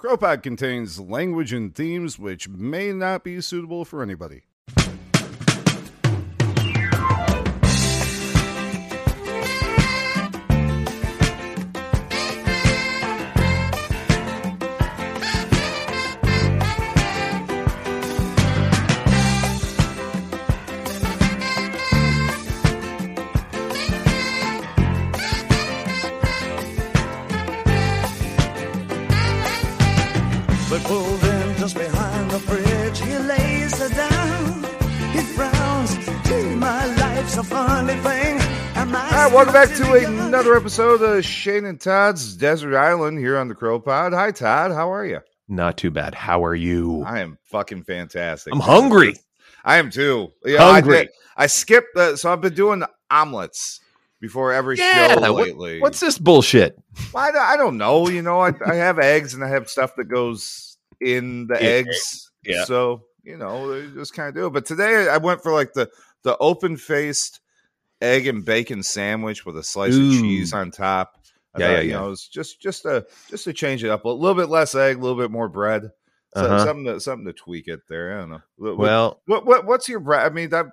Crowpod contains language and themes which may not be suitable for anybody. Welcome back to another episode of Shane and Todd's Desert Island here on the Crow Pod. Hi, Todd. How are you? Not too bad. How are you? I am fucking fantastic. I'm hungry. I am too. Yeah, I, Hungry. did- I skipped, so I've been doing omelets before every Yeah, show what- lately. What's this bullshit? I, don't- I don't know. You know, I, I have eggs and I have stuff that goes in the Yeah, eggs. yeah. So you know, they just kind of do it. But today I went for like the the open faced egg and bacon sandwich with a slice Ooh. of cheese on top. Yeah, thought, yeah, you yeah. know, it's just just to just to change it up a little bit less egg, a little bit more bread. So, Uh-huh. Something to something to tweak it there. I don't know. What- Well, what what what's your bre- I mean that.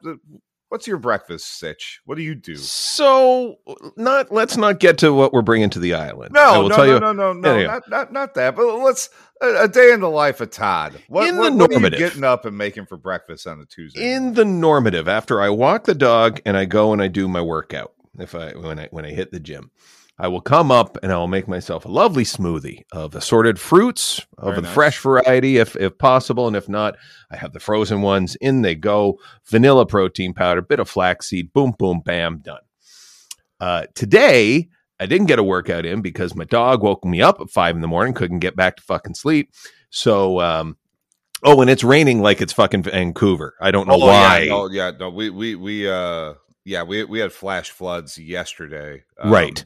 What's your breakfast sitch? What do you do? so not let's not get to what we're bringing to the island. No, no, tell no, you no, no, no, yeah. not, not not that. But let's a, a day in the life of Todd. What, In what, the what are you normative. getting up and making for breakfast on a Tuesday? in the normative after I walk the dog and I go and I do my workout. If I when I when I hit the gym, I will come up and I will make myself a lovely smoothie of assorted fruits of Very the nice. fresh variety, if if possible, and if not, I have the frozen ones. In they go: vanilla protein powder, bit of flaxseed, boom, boom, bam, done. Uh, today, I didn't get a workout in because my dog woke me up at five in the morning, couldn't get back to fucking sleep. So, um, oh, and it's raining like it's fucking Vancouver. I don't know oh why. yeah, no, yeah, no. We we we uh yeah we we had flash floods yesterday. Um, Right.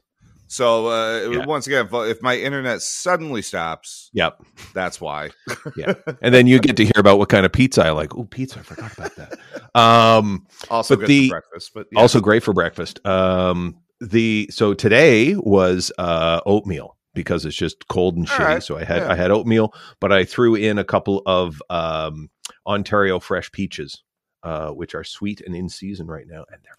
So uh, Yeah. once again, if, my internet suddenly stops, Yep. that's why. yeah, And then you get to hear about what kind of pizza I like. Oh, pizza. I forgot about that. Um, Also But good the- for breakfast, but yeah. Also great for breakfast. Um, the so today was uh, oatmeal because it's just cold and All shitty. right. So I had Yeah. I had oatmeal, but I threw in a couple of um, Ontario fresh peaches, uh, which are sweet and in season right now, and they're.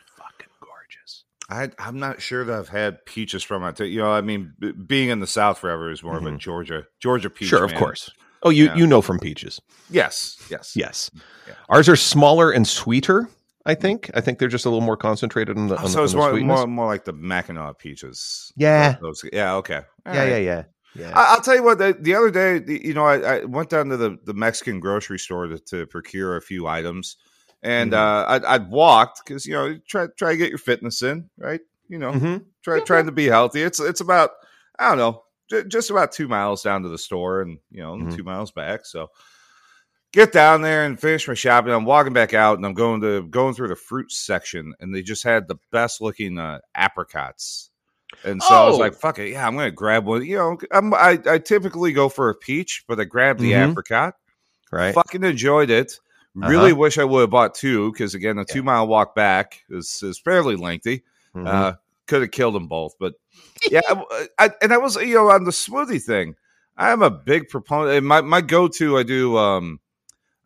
I, I'm not sure that I've had peaches from it. You know, I mean, b- being in the South forever is more of a Mhm. Georgia Georgia peach. sure, of course. Oh, you Yeah. you know from peaches. Yes, yes, Yes. Yeah. Ours are smaller and sweeter. I think. I think they're just a little more concentrated on the. Oh, On so it's more, more more like the Mackinac peaches. Yeah. Those, yeah. Okay. Yeah, right. yeah, yeah, yeah. I, I'll tell you what. The, the other day, the- you know, I, I went down to the, the Mexican grocery store to, to procure a few items, and Mhm. uh, I'd, I'd walked because you know try try to get your fitness in, right? You know, Mhm. try trying to be healthy. It's it's about I don't know, j- just about two miles down to the store, and you know, Mhm. two miles back. So get down there and finish my shopping. I'm walking back out, and I'm going to going through the fruit section, and they just had the best looking uh, apricots. And so I was Oh. like, "Fuck it, yeah, I'm gonna grab one." You know, I'm, I I typically go for a peach, but I grabbed the Mhm. apricot. Right. Fucking enjoyed it. Really Uh-huh. wish I would have bought two because again, a Yeah. two mile walk back is is fairly lengthy. Mhm. Uh, could have killed them both, but yeah, I, I, and I was you know on the smoothie thing. I'm a big proponent. and My my go to I do um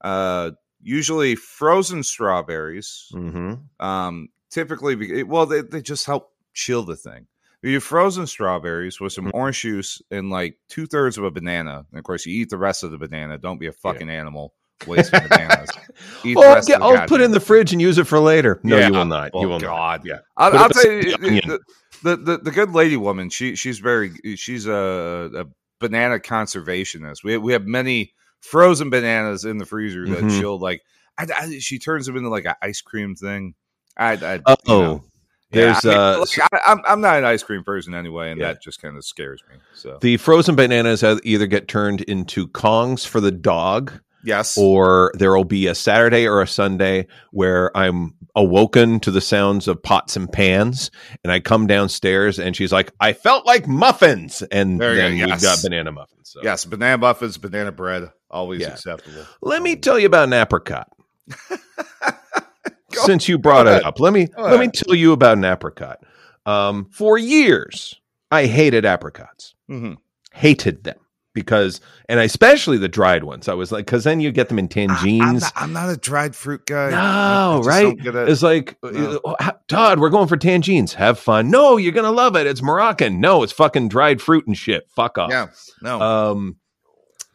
uh usually frozen strawberries. Mhm. Um, typically, well they they just help chill the thing. You frozen strawberries with some Mhm. orange juice and like two thirds of a banana. And of course, you eat the rest of the banana. Don't be a fucking animal wasting bananas. Eat the Oh, I'll, get, of I'll put it in the fridge and use it for later. No, Yeah. you will not. Oh, you will God. not. Yeah. I'll, Put I'll tell you, the, the, the, the good lady woman, she she's very she's a, a banana conservationist. We we have many frozen bananas in the freezer that Mhm. she'll like. I, I, she turns them into like an ice cream thing. I, I Oh, you know, yeah, there's I mean, uh, look, I, I'm I'm not an ice cream person anyway, and Yeah. that just kind of scares me. So the frozen bananas uh, either get turned into Kongs for the dog, yes, or there will be a Saturday or a Sunday where I'm awoken to the sounds of pots and pans, and I come downstairs and she's like, "I felt like muffins," and There then go, we've got banana muffins. So. yes, banana muffins, banana bread, always Yeah. acceptable. Let me tell you about an apricot. Since you brought it up, let me let me tell you about an apricot. Um, for years, I hated apricots. mhm. Hated them because, and especially the dried ones. I was like, because then you get them in I- I'm tangines. not, I'm not a dried fruit guy. No, right? it. It's like, No. uh, Todd, we're going for tangines. Have fun. No, you're gonna love it. It's Moroccan. No, it's fucking dried fruit and shit. Fuck off. yeah, no. Um,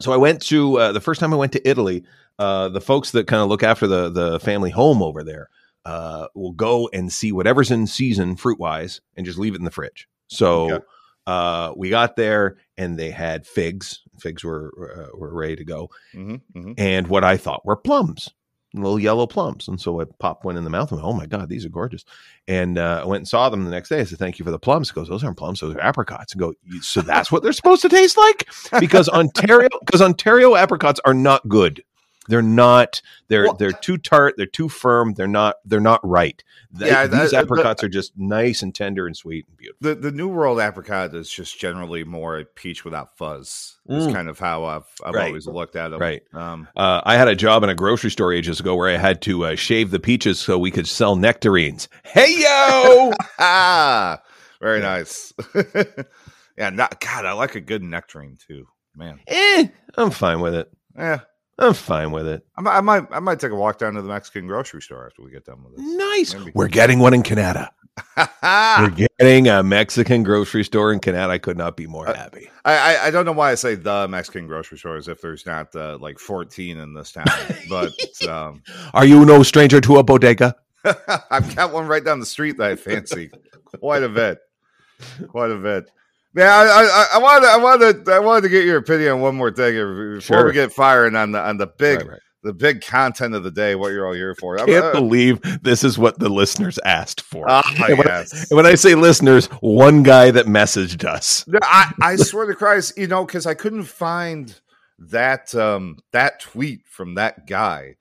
so I went to uh, the first time I went to Italy. Uh, the folks that kind of look after the the family home over there uh, will go and see whatever's in season fruit wise and just leave it in the fridge. So Okay. Uh, we got there and they had figs. Figs were uh, were ready to go, hmm hmm and what I thought were plums, little yellow plums. And so I popped one in the mouth and went, oh my god, these are gorgeous. And uh, I went and saw them the next day. I said, thank you for the plums. He goes, those aren't plums, those are apricots. And go, so that's what they're supposed to taste like because Ontario because Ontario apricots are not good. They're not. They're Well- they're too tart. They're too firm. They're not. They're not right. They- Yeah, these that- apricots are just nice and tender and sweet and beautiful. The the New World apricot is just generally more a peach without fuzz. Is Mm. kind of how I've I've Right. always looked at them. Right. Um, Uh, I had a job in a grocery store ages ago where I had to uh, shave the peaches so we could sell nectarines. Hey yo! ah, very Yeah. nice. yeah, not God. I like a good nectarine too, man. eh, I'm fine with it. Yeah, I'm fine with it. I, might- I might I might take a walk down to the Mexican grocery store after we get done with this. Nice. Maybe. We're getting one in Canada. We're getting a Mexican grocery store in Canada. I could not be more Uh, happy. I, I I don't know why I say the Mexican grocery store as if there's not uh, like 14 in this town, but um, Are you no stranger to a bodega? I've got one right down the street that I fancy quite a bit, quite a bit. Man, I, I, I wanted, I wanted, I wanted to get your opinion on one more thing before Sure. we get firing on the on the big, Right, right. the big content of the day. What you're all here for? I'm- Can't uh, believe this is what the listeners asked for. ah, And when, yes. and when I say listeners, one guy that messaged us. I, I swear to Christ, you know, because I couldn't find that um that tweet from that guy.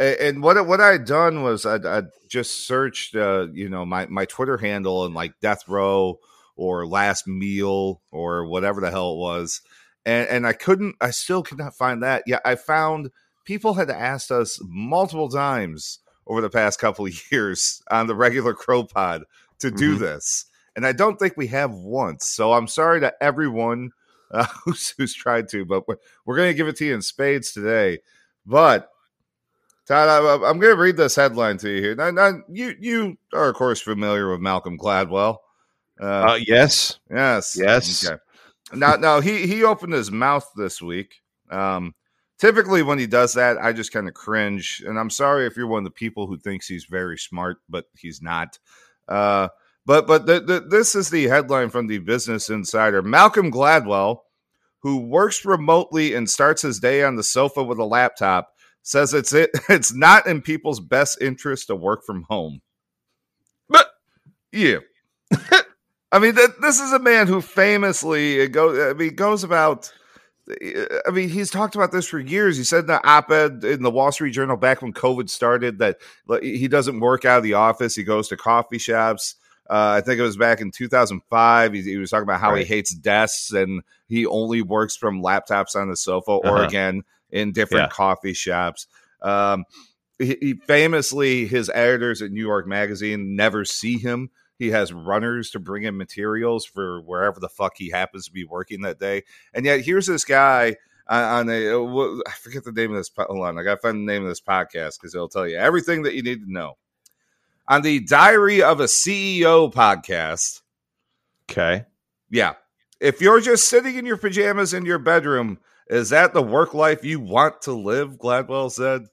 And what I- what I had done was I I just searched uh you know my my Twitter handle and like death row or last meal or whatever the hell it was, and and I couldn't I still could not find that. Yeah, I found people had asked us multiple times over the past couple of years on the regular Crow Pod to do Mhm. this, and I don't think we have once. So I'm sorry to everyone uh, who's who's tried to, but we're, we're going to give it to you in spades today. But Todd, I, I'm going to read this headline to you here. Now, now, you you are of course familiar with Malcolm Gladwell. Uh, Uh, yes. yes, yes. Okay. Now, now he he opened his mouth this week. Um, typically, when he does that, I just kind of cringe, and I'm sorry if you're one of the people who thinks he's very smart, but he's not. Uh, but but the, the, this is the headline from the Business Insider: Malcolm Gladwell, who works remotely and starts his day on the sofa with a laptop, says it's it it's not in people's best interest to work from home. But yeah. I mean, th- this is a man who famously it go, I mean, goes about. I mean, he's talked about this for years. He said in the op-ed in the Wall Street Journal back when COVID started that he doesn't work out of the office. He goes to coffee shops. Uh, I think it was back in 2005. He, he was talking about how he hates desks and he only works from laptops on the sofa or Uh-huh. again in different Yeah. coffee shops. Um, he, he famously, his editors at New York Magazine never see him. He has runners to bring in materials for wherever the fuck he happens to be working that day. And yet, here's this guy on, on a uh, I forget the name of this. Hold on, I got to find the name of this podcast because it'll tell you everything that you need to know. On the Diary of a CEO podcast, Okay. yeah. If you're just sitting in your pajamas in your bedroom, is that the work life you want to live? Gladwell said.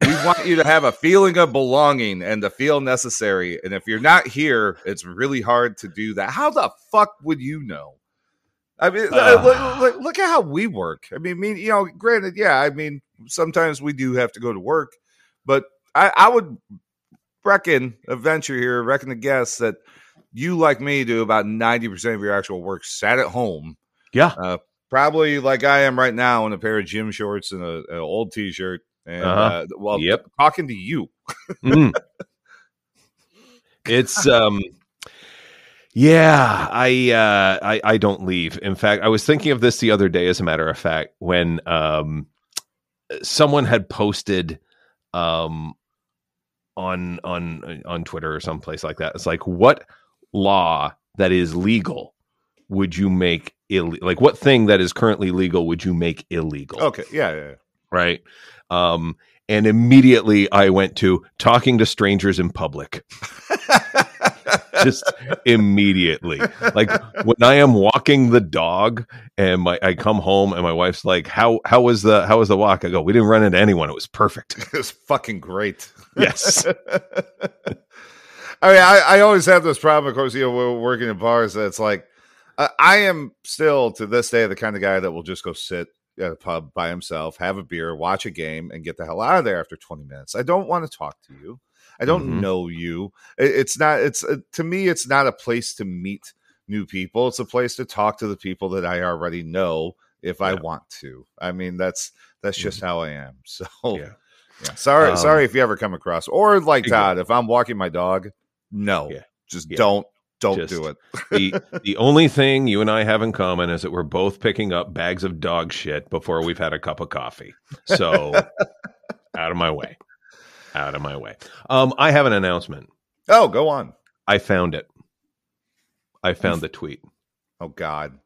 We want you to have a feeling of belonging and to feel necessary. And if you're not here, it's really hard to do that. How the fuck would you know? I mean, Ah. look, look, look at how we work. I mean, mean, you know, granted, yeah, I mean, sometimes we do have to go to work, but I, I would reckon a venture here, reckon a guess that you, like me, do about 90% of your actual work sat at home. Yeah. Probably like I am right now in a pair of gym shorts and a, an old t shirt. And Uh-huh. uh, well, Yep. talking to you. Mm. it's um yeah i uh I, I don't leave in fact i was thinking of this the other day as a matter of fact when um someone had posted um on on on twitter or someplace like that it's like what law that is legal would you make illegal? Like, what thing that is currently legal would you make illegal? Okay. Yeah. Yeah. Right. Um, and immediately I went to talking to strangers in public. Just immediately. Like when I am walking the dog and my I come home and my wife's like, How how was the how was the walk? I go, We didn't run into anyone. It was perfect. it was fucking great. Yes. I mean, I, I always have this problem. Of course, you know, we're working in bars. That it's like, uh, I am still to this day the kind of guy that will just go sit at a pub by himself, have a beer, watch a game, and get the hell out of there after 20 minutes. I don't want to talk to you. I don't Mhm. know you. It's not. It's uh, to me. It's not a place to meet new people. It's a place to talk to the people that I already know if I want to. I mean, that's that's just how I am. So Yeah. yeah. Sorry, Um, sorry if you ever come across or like Todd, if I'm walking my dog, no, Yeah. just Yeah. don't, don't Just- do it. the the only thing you and I have in common is that we're both picking up bags of dog shit before we've had a cup of coffee. So out of my way. Out of my way. Um, I have an announcement. Oh, go on. I found it. I found the tweet. Oh God.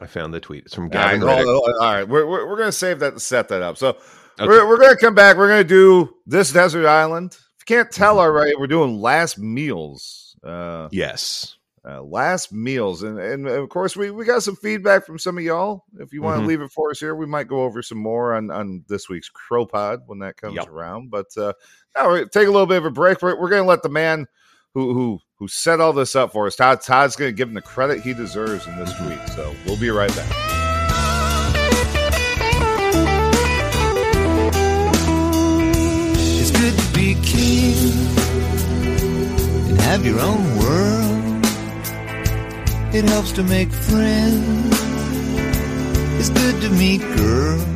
I found the tweet. It's from All right, Gavin Riddick. hold- all right. We're, we're, we're gonna save that to set that up. So Okay. we're, we're gonna come back. We're gonna do this desert island. If you can't tell already, we're doing last meals. Uh, Yes. uh, last meals and, and of course we, we got some feedback from some of y'all if you want to Mhm. leave it for us here we might go over some more on, on this week's crow pod when that comes Yep. around but uh now we're gonna take a little bit of a break we're, we're gonna let the man who who who set all this up for us todd todd's gonna give him the credit he deserves in this tweet so we'll be right back It's good to be king and have your own world. It helps to make friends. It's good to meet girls.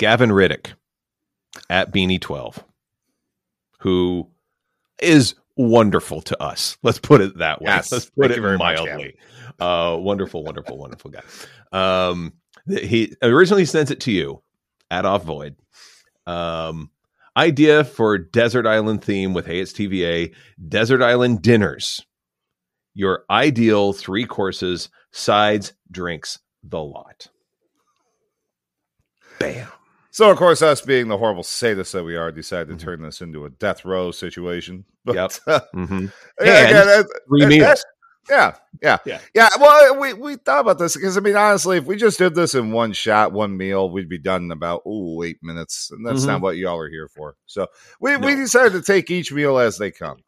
Gavin Riddick at Beanie12, who is wonderful to us. Let's put it that way. Yes. Let's put it very much, mildly. uh, wonderful, wonderful, wonderful guy. Um, he originally sends it to you at Off Void. Um, idea for Desert Island theme with Hey It's TVA Desert Island dinners. Your ideal three courses, sides, drinks, the lot. Bam. So of course us being the horrible sadists that we are decided to Mhm. turn this into a death row situation but Yep. uh, hmm yeah, that- Three that- meals. Yeah, yeah, Yeah. yeah. Well, we we thought about this because I mean, honestly, if we just did this in one shot, one meal, we'd be done in about ooh eight minutes, and that's not what y'all are here for. So we we Mm-hmm. Decided to take each meal as they come.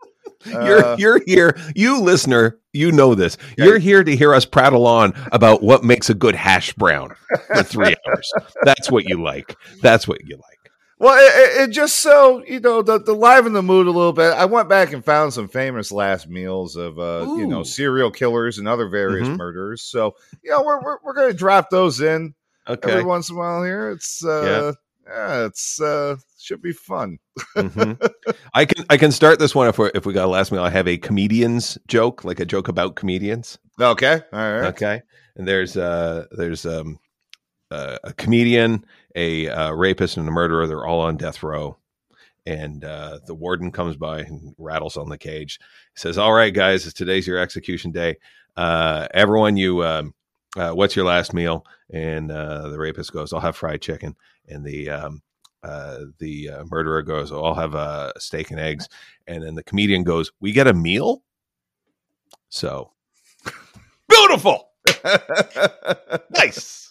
You're Uh, you're here, you listener, you know this. Yeah. You're here to hear us prattle on about what makes a good hash brown for three hours. That's what you like. That's what you like. well, it, it- just so you know the the liven the mood a little bit. I went back and found some famous last meals of uh you know serial killers and other various Mhm. murders. So you know we're we're, we're going to drop those in Okay. every once in a while here. It's uh yeah, it's uh should be fun. Mhm. I can I can start this one if we if we got a last meal. I have a comedians joke, like a joke about comedians. Okay, all right. Okay, and there's uh there's um uh, a comedian, a uh, rapist, and a murderer. They're all on death row, and uh, the warden comes by and rattles on the cage. He says, "All right, guys, today's your execution day. Uh, everyone, you um, uh, what's your last meal?" And uh, the rapist goes, "I'll have fried chicken," and the um, uh, the uh, murderer goes, oh, "I'll have uh, steak and eggs," and then the comedian goes, "We get a meal." So beautiful, nice.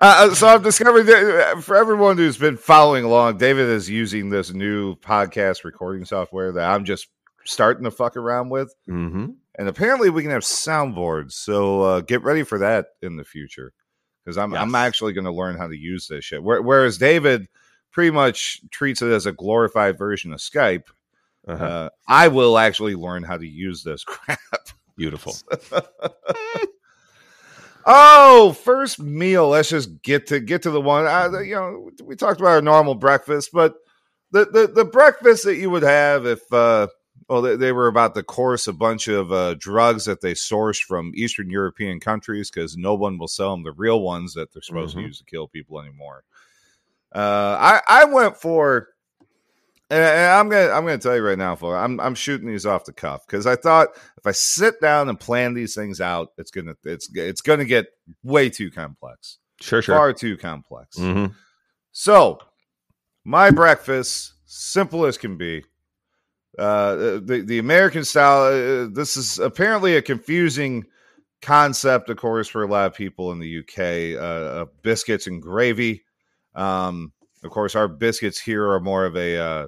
Uh, so I've discovered that uh, for everyone who's been following along, David is using this new podcast recording software that I'm just starting to fuck around with, Mm-hmm. and apparently we can have soundboards. So uh, get ready for that in the future because I'm I'm actually going to learn how to use this shit. Whereas David pretty much treats it as a glorified version of Skype. Uh-huh. Uh, I will actually learn how to use this crap. Beautiful. Oh, first meal. Let's just get to get to the one. Uh, you know, we talked about our normal breakfast, but the the, the breakfast that you would have if uh, well, they, they were about to course a bunch of uh, drugs that they sourced from Eastern European countries because no one will sell them the real ones that they're supposed Mhm. to use to kill people anymore. Uh, I I went for. And I'm gonna I'm gonna tell you right now, Flo, I'm I'm shooting these off the cuff because I thought if I sit down and plan these things out, it's gonna it's it's gonna get way too complex, Sure, sure. far too complex. hmm So, my breakfast, simple as can be. Uh, the the American style. Uh, this is apparently a confusing concept, of course, for a lot of people in the UK. Uh, biscuits and gravy. Um, of course, our biscuits here are more of a uh,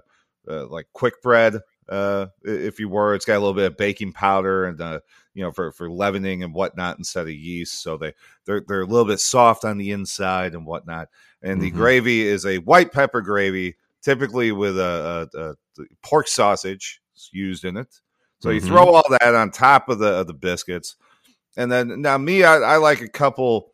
uh, like quick bread, uh, if you were. It's got a little bit of baking powder and uh, you know for for leavening and whatnot instead of yeast, so they they're they're a little bit soft on the inside and whatnot. And the Mhm. gravy is a white pepper gravy, typically with a, a, a pork sausage used in it. So you Mhm. throw all that on top of the of the biscuits, and then now me, I, I like a couple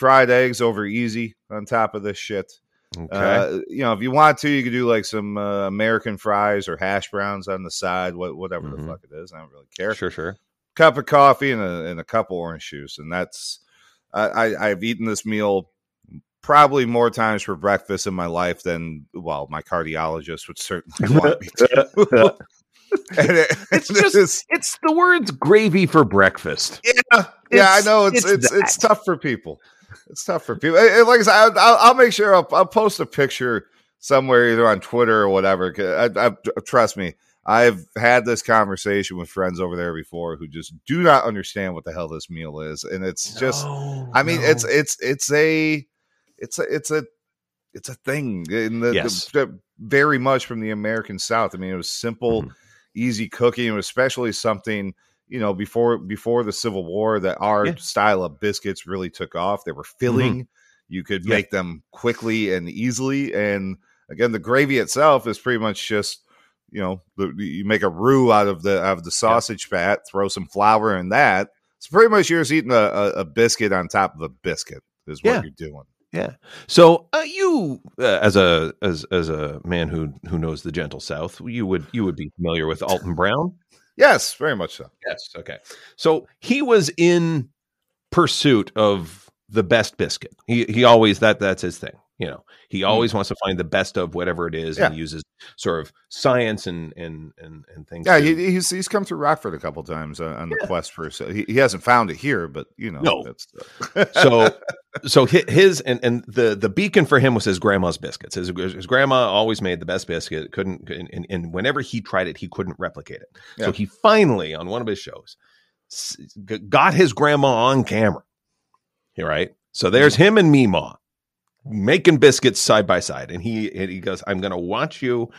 fried eggs over easy on top of this shit. Okay. Uh, you know, if you want to, you could do like some uh, American fries or hash browns on the side, what, whatever Mhm. the fuck it is. I don't really care. sure, sure. Cup of coffee and a, and a couple orange juice, and that's I, I I've eaten this meal probably more times for breakfast in my life than well, my cardiologist would certainly want me to. And it- It's just- is- It's the words gravy for breakfast. yeah, yeah, I know it's it's it's it's, tough for people. It's tough for people. And like I said, I'll, I'll, I'll make sure I'll, I'll post a picture somewhere, either on Twitter or whatever. I, I, trust me, I've had this conversation with friends over there before who just do not understand what the hell this meal is, and it's just, I mean, no. it's it's it's a it's a it's a it's a thing in the, Yes. the very much from the American South. I mean, it was simple, Mhm. easy cooking, especially something you know before before the Civil War that our Yeah. style of biscuits really took off. They were filling. You could Yeah. make them quickly and easily, and again, the gravy itself is pretty much just you know the, you make a roux out of the out of the sausage fat, throw some flour in that. It's pretty much you're just eating a, a, a biscuit on top of a biscuit is what Yeah. you're doing. Yeah. So uh, you, uh, as a as as a man who who knows the gentle South, you would you would be familiar with Alton Brown. Yes, very much so. Yes. Okay. So he was in pursuit of the best biscuit. He he always that that's his thing. You know, he always wants to find the best of whatever it is, and Hmm. Yeah. he uses sort of science and and and and things. Yeah, to- he, he's he's come through Rockford a couple times uh, on the quest for. So he, he hasn't found it here, but you know, No. that's so so his and and the the beacon for him was his grandma's biscuits. His, his grandma always made the best biscuit. Couldn't and, and- and whenever he tried it, he couldn't replicate it. So he finally on one of his shows got his grandma on camera. Right. So there's him and Meemaw making biscuits side by side, and he and he goes, "I'm going to watch you."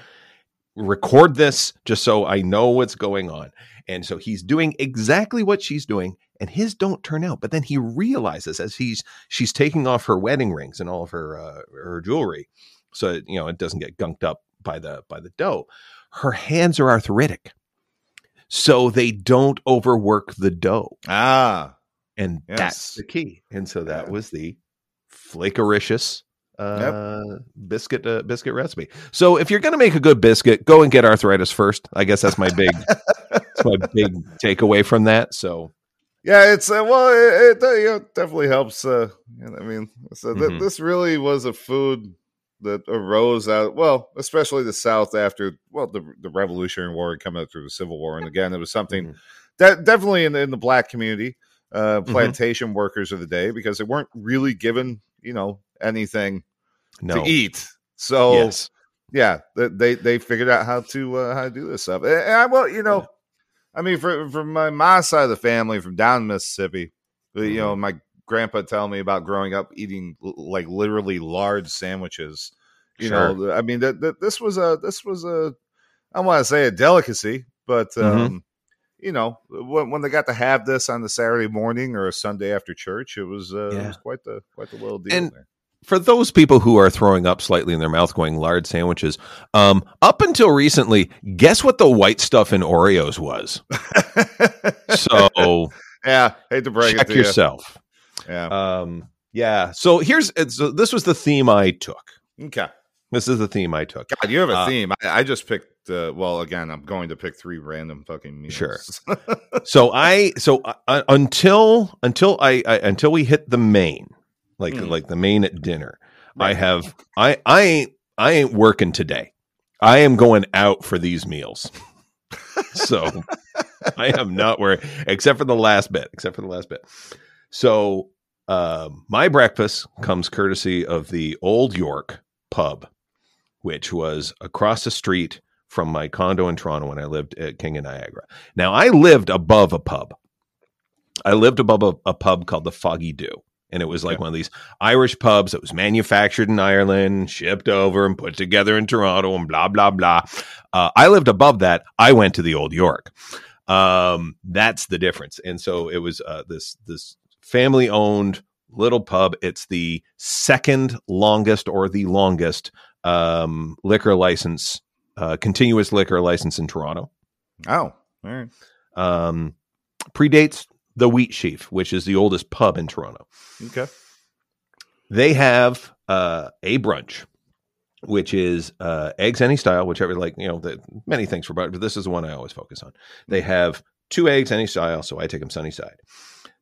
record this just so I know what's going on. And so he's doing exactly what she's doing, and his don't turn out. But then he realizes as he's she's taking off her wedding rings and all of her uh, her jewelry, so you know it doesn't get gunked up by the by the dough. Her hands are arthritic, so they don't overwork the dough, ah, and Yes. that's the key. And so that Yeah. was the flakericious uh biscuit uh, biscuit recipe. So if you're going to make a good biscuit, go and get arthritis first. I guess that's my big that's my big takeaway from that. So yeah. It's uh, well, it, it you know, definitely helps. Uh, I mean, so th- Mhm. this really was a food that arose out. Well, especially the South after well the the Revolutionary War and coming up through the Civil War, and again, it was something Mhm. that definitely in the, in the black community, uh, Mm-hmm. plantation workers of the day, because they weren't really given you know anything no. to eat. So Yes. yeah, they they figured out how to uh, how to do this stuff. And I, well, you know, I mean, for from my mom's side of the family, from down in Mississippi, you Mm-hmm. know, my grandpa telling me about growing up eating like literally large sandwiches. You Sure. know, I mean, that, this was a this was a I want to say a delicacy, but Mhm. um, you know, when, when they got to have this on the Saturday morning or a Sunday after church, it was uh, it was quite the quite the little deal And- there. for those people who are throwing up slightly in their mouth, going lard sandwiches, um, up until recently, guess what the white stuff in Oreos was? So yeah, hate to break check it to yourself. you. Yeah. Um, yeah. So here's it's, so this was the theme I took. Okay. This is the theme I took. God, you have a Uh, theme. I, I just picked. Uh, well, again, I'm going to pick three random fucking meals. Sure. So I so uh, until until I, I until we hit the main, like Mm. like the main at dinner, I have I I ain't I ain't working today. I am going out for these meals. so I am not where except for the last bit, except for the last bit. So um, my breakfast comes courtesy of the Old York pub, which was across the street from my condo in Toronto when I lived at King of Niagara. Now I lived above a pub. I lived above a, a pub called the Foggy Dew. And it was like Okay. one of these Irish pubs that was manufactured in Ireland, shipped over and put together in Toronto and blah, blah, blah. Uh, I lived above that. I went to the Old York. Um, that's the difference. And so it was uh, this this family owned little pub. It's the second longest or the longest um, liquor license, uh, continuous liquor license in Toronto. oh, all right. Um, predates the Wheat Sheaf, which is the oldest pub in Toronto. Okay. They have uh, a brunch, which is uh, eggs any style, whichever like you know the many things for brunch, but this is the one I always focus on. They have two eggs any style, so I take them sunny side.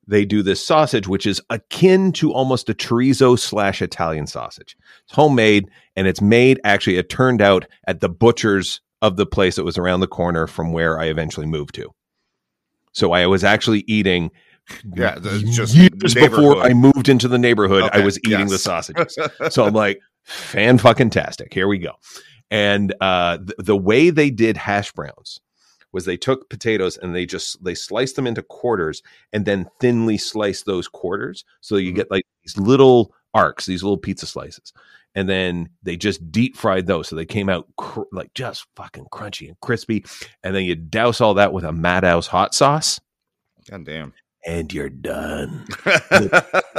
They do this sausage, which is akin to almost a chorizo slash Italian sausage. It's homemade, and it's made actually. It turned out at the butcher's of the place that was around the corner from where I eventually moved to. So I was actually eating. Yeah, just years before. I moved into the neighborhood, I was eating the sausages. so I'm like, fan fucking tastic. Here we go. And uh, th- the way they did hash browns was they took potatoes and they just they sliced them into quarters and then thinly sliced those quarters so you Mhm. get like these little arcs, these little pizza slices. And then they just deep fried those, so they came out cr- like just fucking crunchy and crispy. And then you douse all that with a Madhouse hot sauce, God damn. And you're done.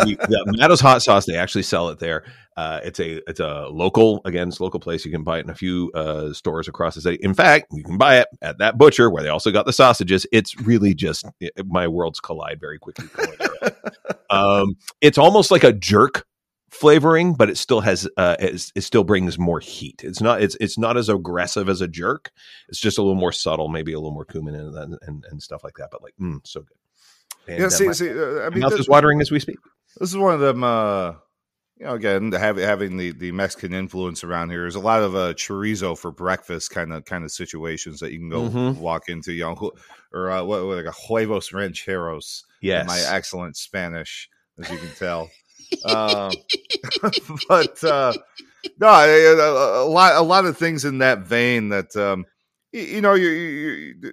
The, the Maddo's hot sauce they actually sell it there. Uh, it's a it's a local again it's local place. You can buy it in a few uh, stores across the city. In fact you can buy it at that butcher where they also got the sausages. It's really just it- my worlds collide very quickly um, it's almost like a jerk flavoring but it still has uh it's, it still brings more heat. It's not it's it's not as aggressive as a jerk. It's just a little more subtle maybe a little more cumin and and, and, and stuff like that but like mm, so good and, yeah, uh, see, see, uh, I mean, mouth this, is watering as we speak. this is one of them. Uh, you know, again, having having the, the Mexican influence around here, there's a lot of uh, chorizo for breakfast kind of kind of situations that you can go Mhm. walk into. You know, or uh, what, what like a huevos rancheros. in Yes. my excellent Spanish, as you can tell. um, but uh, no, I- a lot a lot of things in that vein that um, you, you know you. you, you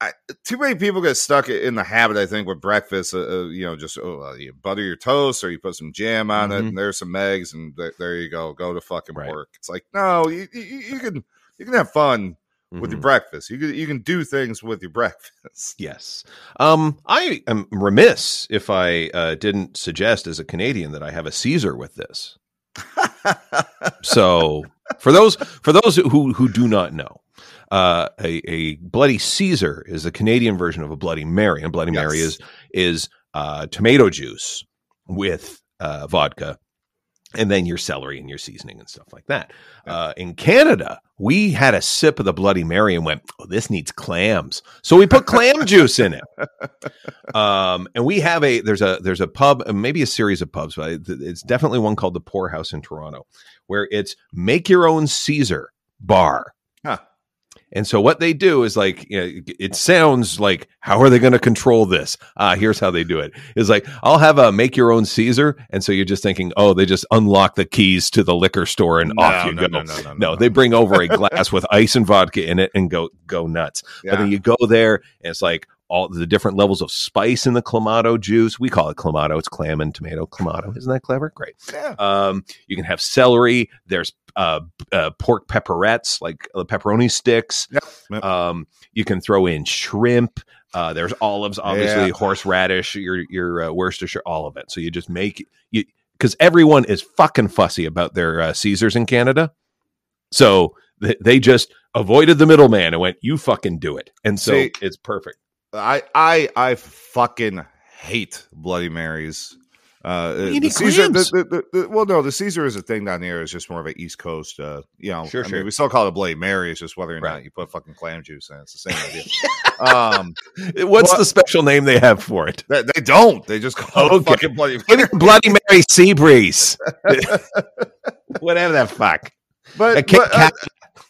I, too many people get stuck in the habit, I think, with breakfast. Uh, uh, you know, just oh, uh, you butter your toast or you put some jam on it, Mhm. and there's some eggs, and th- there you go. Go to fucking Right. work. It's like no, you, you, you can you can have fun with your Mhm. breakfast. You can you can do things with your breakfast. Yes. Um, I am remiss if I uh, didn't suggest as a Canadian that I have a Caesar with this. So for those for those who who do not know, uh, a, a Bloody Caesar is a Canadian version of a Bloody Mary, and Bloody Mary is is uh, tomato juice with uh, vodka, and then your celery and your seasoning and stuff like that. Uh, in Canada, we had a sip of the Bloody Mary and went, "Oh, this needs clams," so we put clam juice in it. Um, and we have a there's a there's a pub, uh, maybe a series of pubs, but it's definitely one called the Poorhouse in Toronto, where it's make your own Caesar bar. Huh. And so what they do is like you know, it sounds like how are they going to control this? Ah, here's how they do it. Is like I'll have a make your own Caesar, and so you're just thinking, oh, they just unlock the keys to the liquor store and off you no, go. no, no, no, No, they bring over a glass with ice and vodka in it and go go nuts. But then you go there and it's like all the different levels of spice in the clamato juice. We call it clamato. It's clam and tomato clamato. Isn't that clever? Great. Yeah. Um, you can have celery. There's uh, uh, pork pepperettes, like uh, pepperoni sticks. Yep. Yep. Um, you can throw in shrimp. Uh, there's olives, obviously, Yeah. horseradish, your your uh, Worcestershire, all of it. So you just make you because everyone is fucking fussy about their uh, Caesars in Canada. So th- they just avoided the middleman and went, "You fucking do it," and so See- it's perfect. I I I fucking hate Bloody Marys. Uh, the Caesar, the, the, the, the- well, no, the Caesar is a thing down here. It's just more of an East Coast. Uh, you know, Sure, I sure. Mean, we still call it a Bloody Mary. It's just whether or Right. not you put fucking clam juice in. It's the same idea. um, What's Well- the special name they have for it? they, they don't. They just call it fucking Bloody Mary. me Bloody Mary Sea Breeze. Whatever the fuck. But, A Kit but, uh, Kat.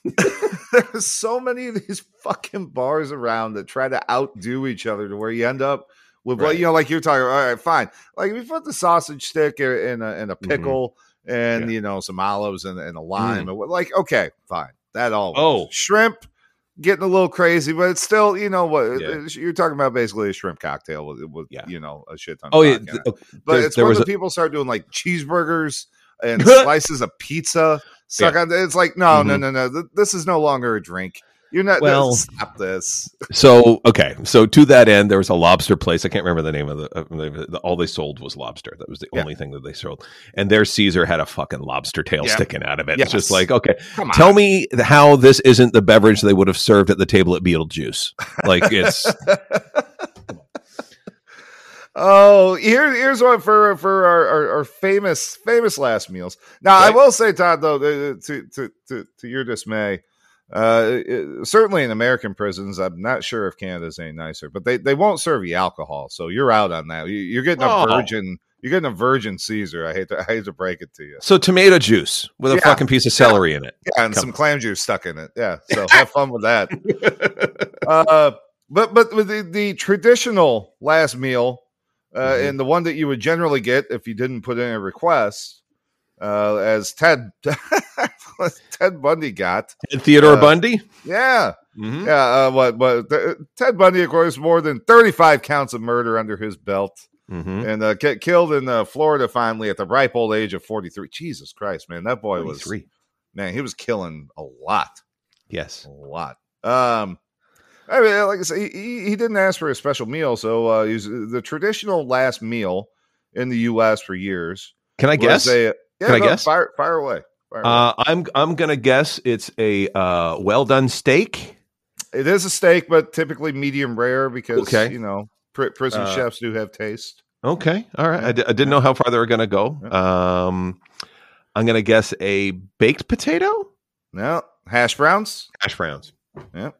there's so many of these fucking bars around that try to outdo each other to where you end up with Right. you know like you're talking all right fine like if you put the sausage stick in a, in a pickle and Mm-hmm. Yeah. Mm. you know some olives and, and a lime and like okay fine that all Oh. shrimp getting a little crazy but it's still you know what Yeah. you're talking about basically a shrimp cocktail with, with Yeah. you know a shit ton Oh yeah, vodka in th- But there- it's when was the people start doing like cheeseburgers and slices of pizza. Suck on it's like no, no, Mhm. no, no. th- This is no longer a drink. You're not. Well- Well, stop this. So okay, so to that end, there was a lobster place. I can't remember the name of the, of the, the- all they sold was lobster. That was the Yeah. only thing that they sold. And their Caesar had a fucking lobster tail Yeah. sticking out of it. Yes. It's just like okay, tell me how this isn't the beverage they would have served at the table at Beetlejuice. Like it's Oh, here, here's one for for our, our, our famous famous last meals. Now, I will say, Todd, though, uh, to to to, to your dismay, uh, it- certainly in American prisons, I'm not sure if Canada's any nicer, but they, they won't serve you alcohol, so you're out on that. You, you're getting a Oh. virgin. You're getting a virgin Caesar. I hate to I hate to break it to you. so tomato juice with a Yeah. fucking piece of celery in it. Yeah, and Come some on. clam juice stuck in it. Yeah, so have fun with that. uh, but but with the, the traditional last meal, uh, Mhm. and the one that you would generally get if you didn't put in a request, uh, as Ted Ted Bundy got. Theodore Uh, Bundy. Yeah, Mhm. yeah. Uh, what th- Ted Bundy, of course, more than thirty five counts of murder under his belt, Mhm. and uh, get killed in uh, Florida finally at the ripe old age of forty three. Jesus Christ, man, that boy was man. He was killing a lot Yes. a lot. Um, I mean, like I say, he, he didn't ask for a special meal, so uh, he's the traditional last meal in the U.S. for years. Can I guess? A, yeah, Can I no, guess? Fire, fire away. Fire away. Uh, I'm I'm gonna guess it's a uh, well done steak. it is a steak, but typically medium rare because Okay. you know pr- prison Uh, chefs do have taste. Okay, all right. I, di- I didn't know how far they were gonna go. Um, I'm gonna guess a baked potato, No hash browns. hash browns. Yeah.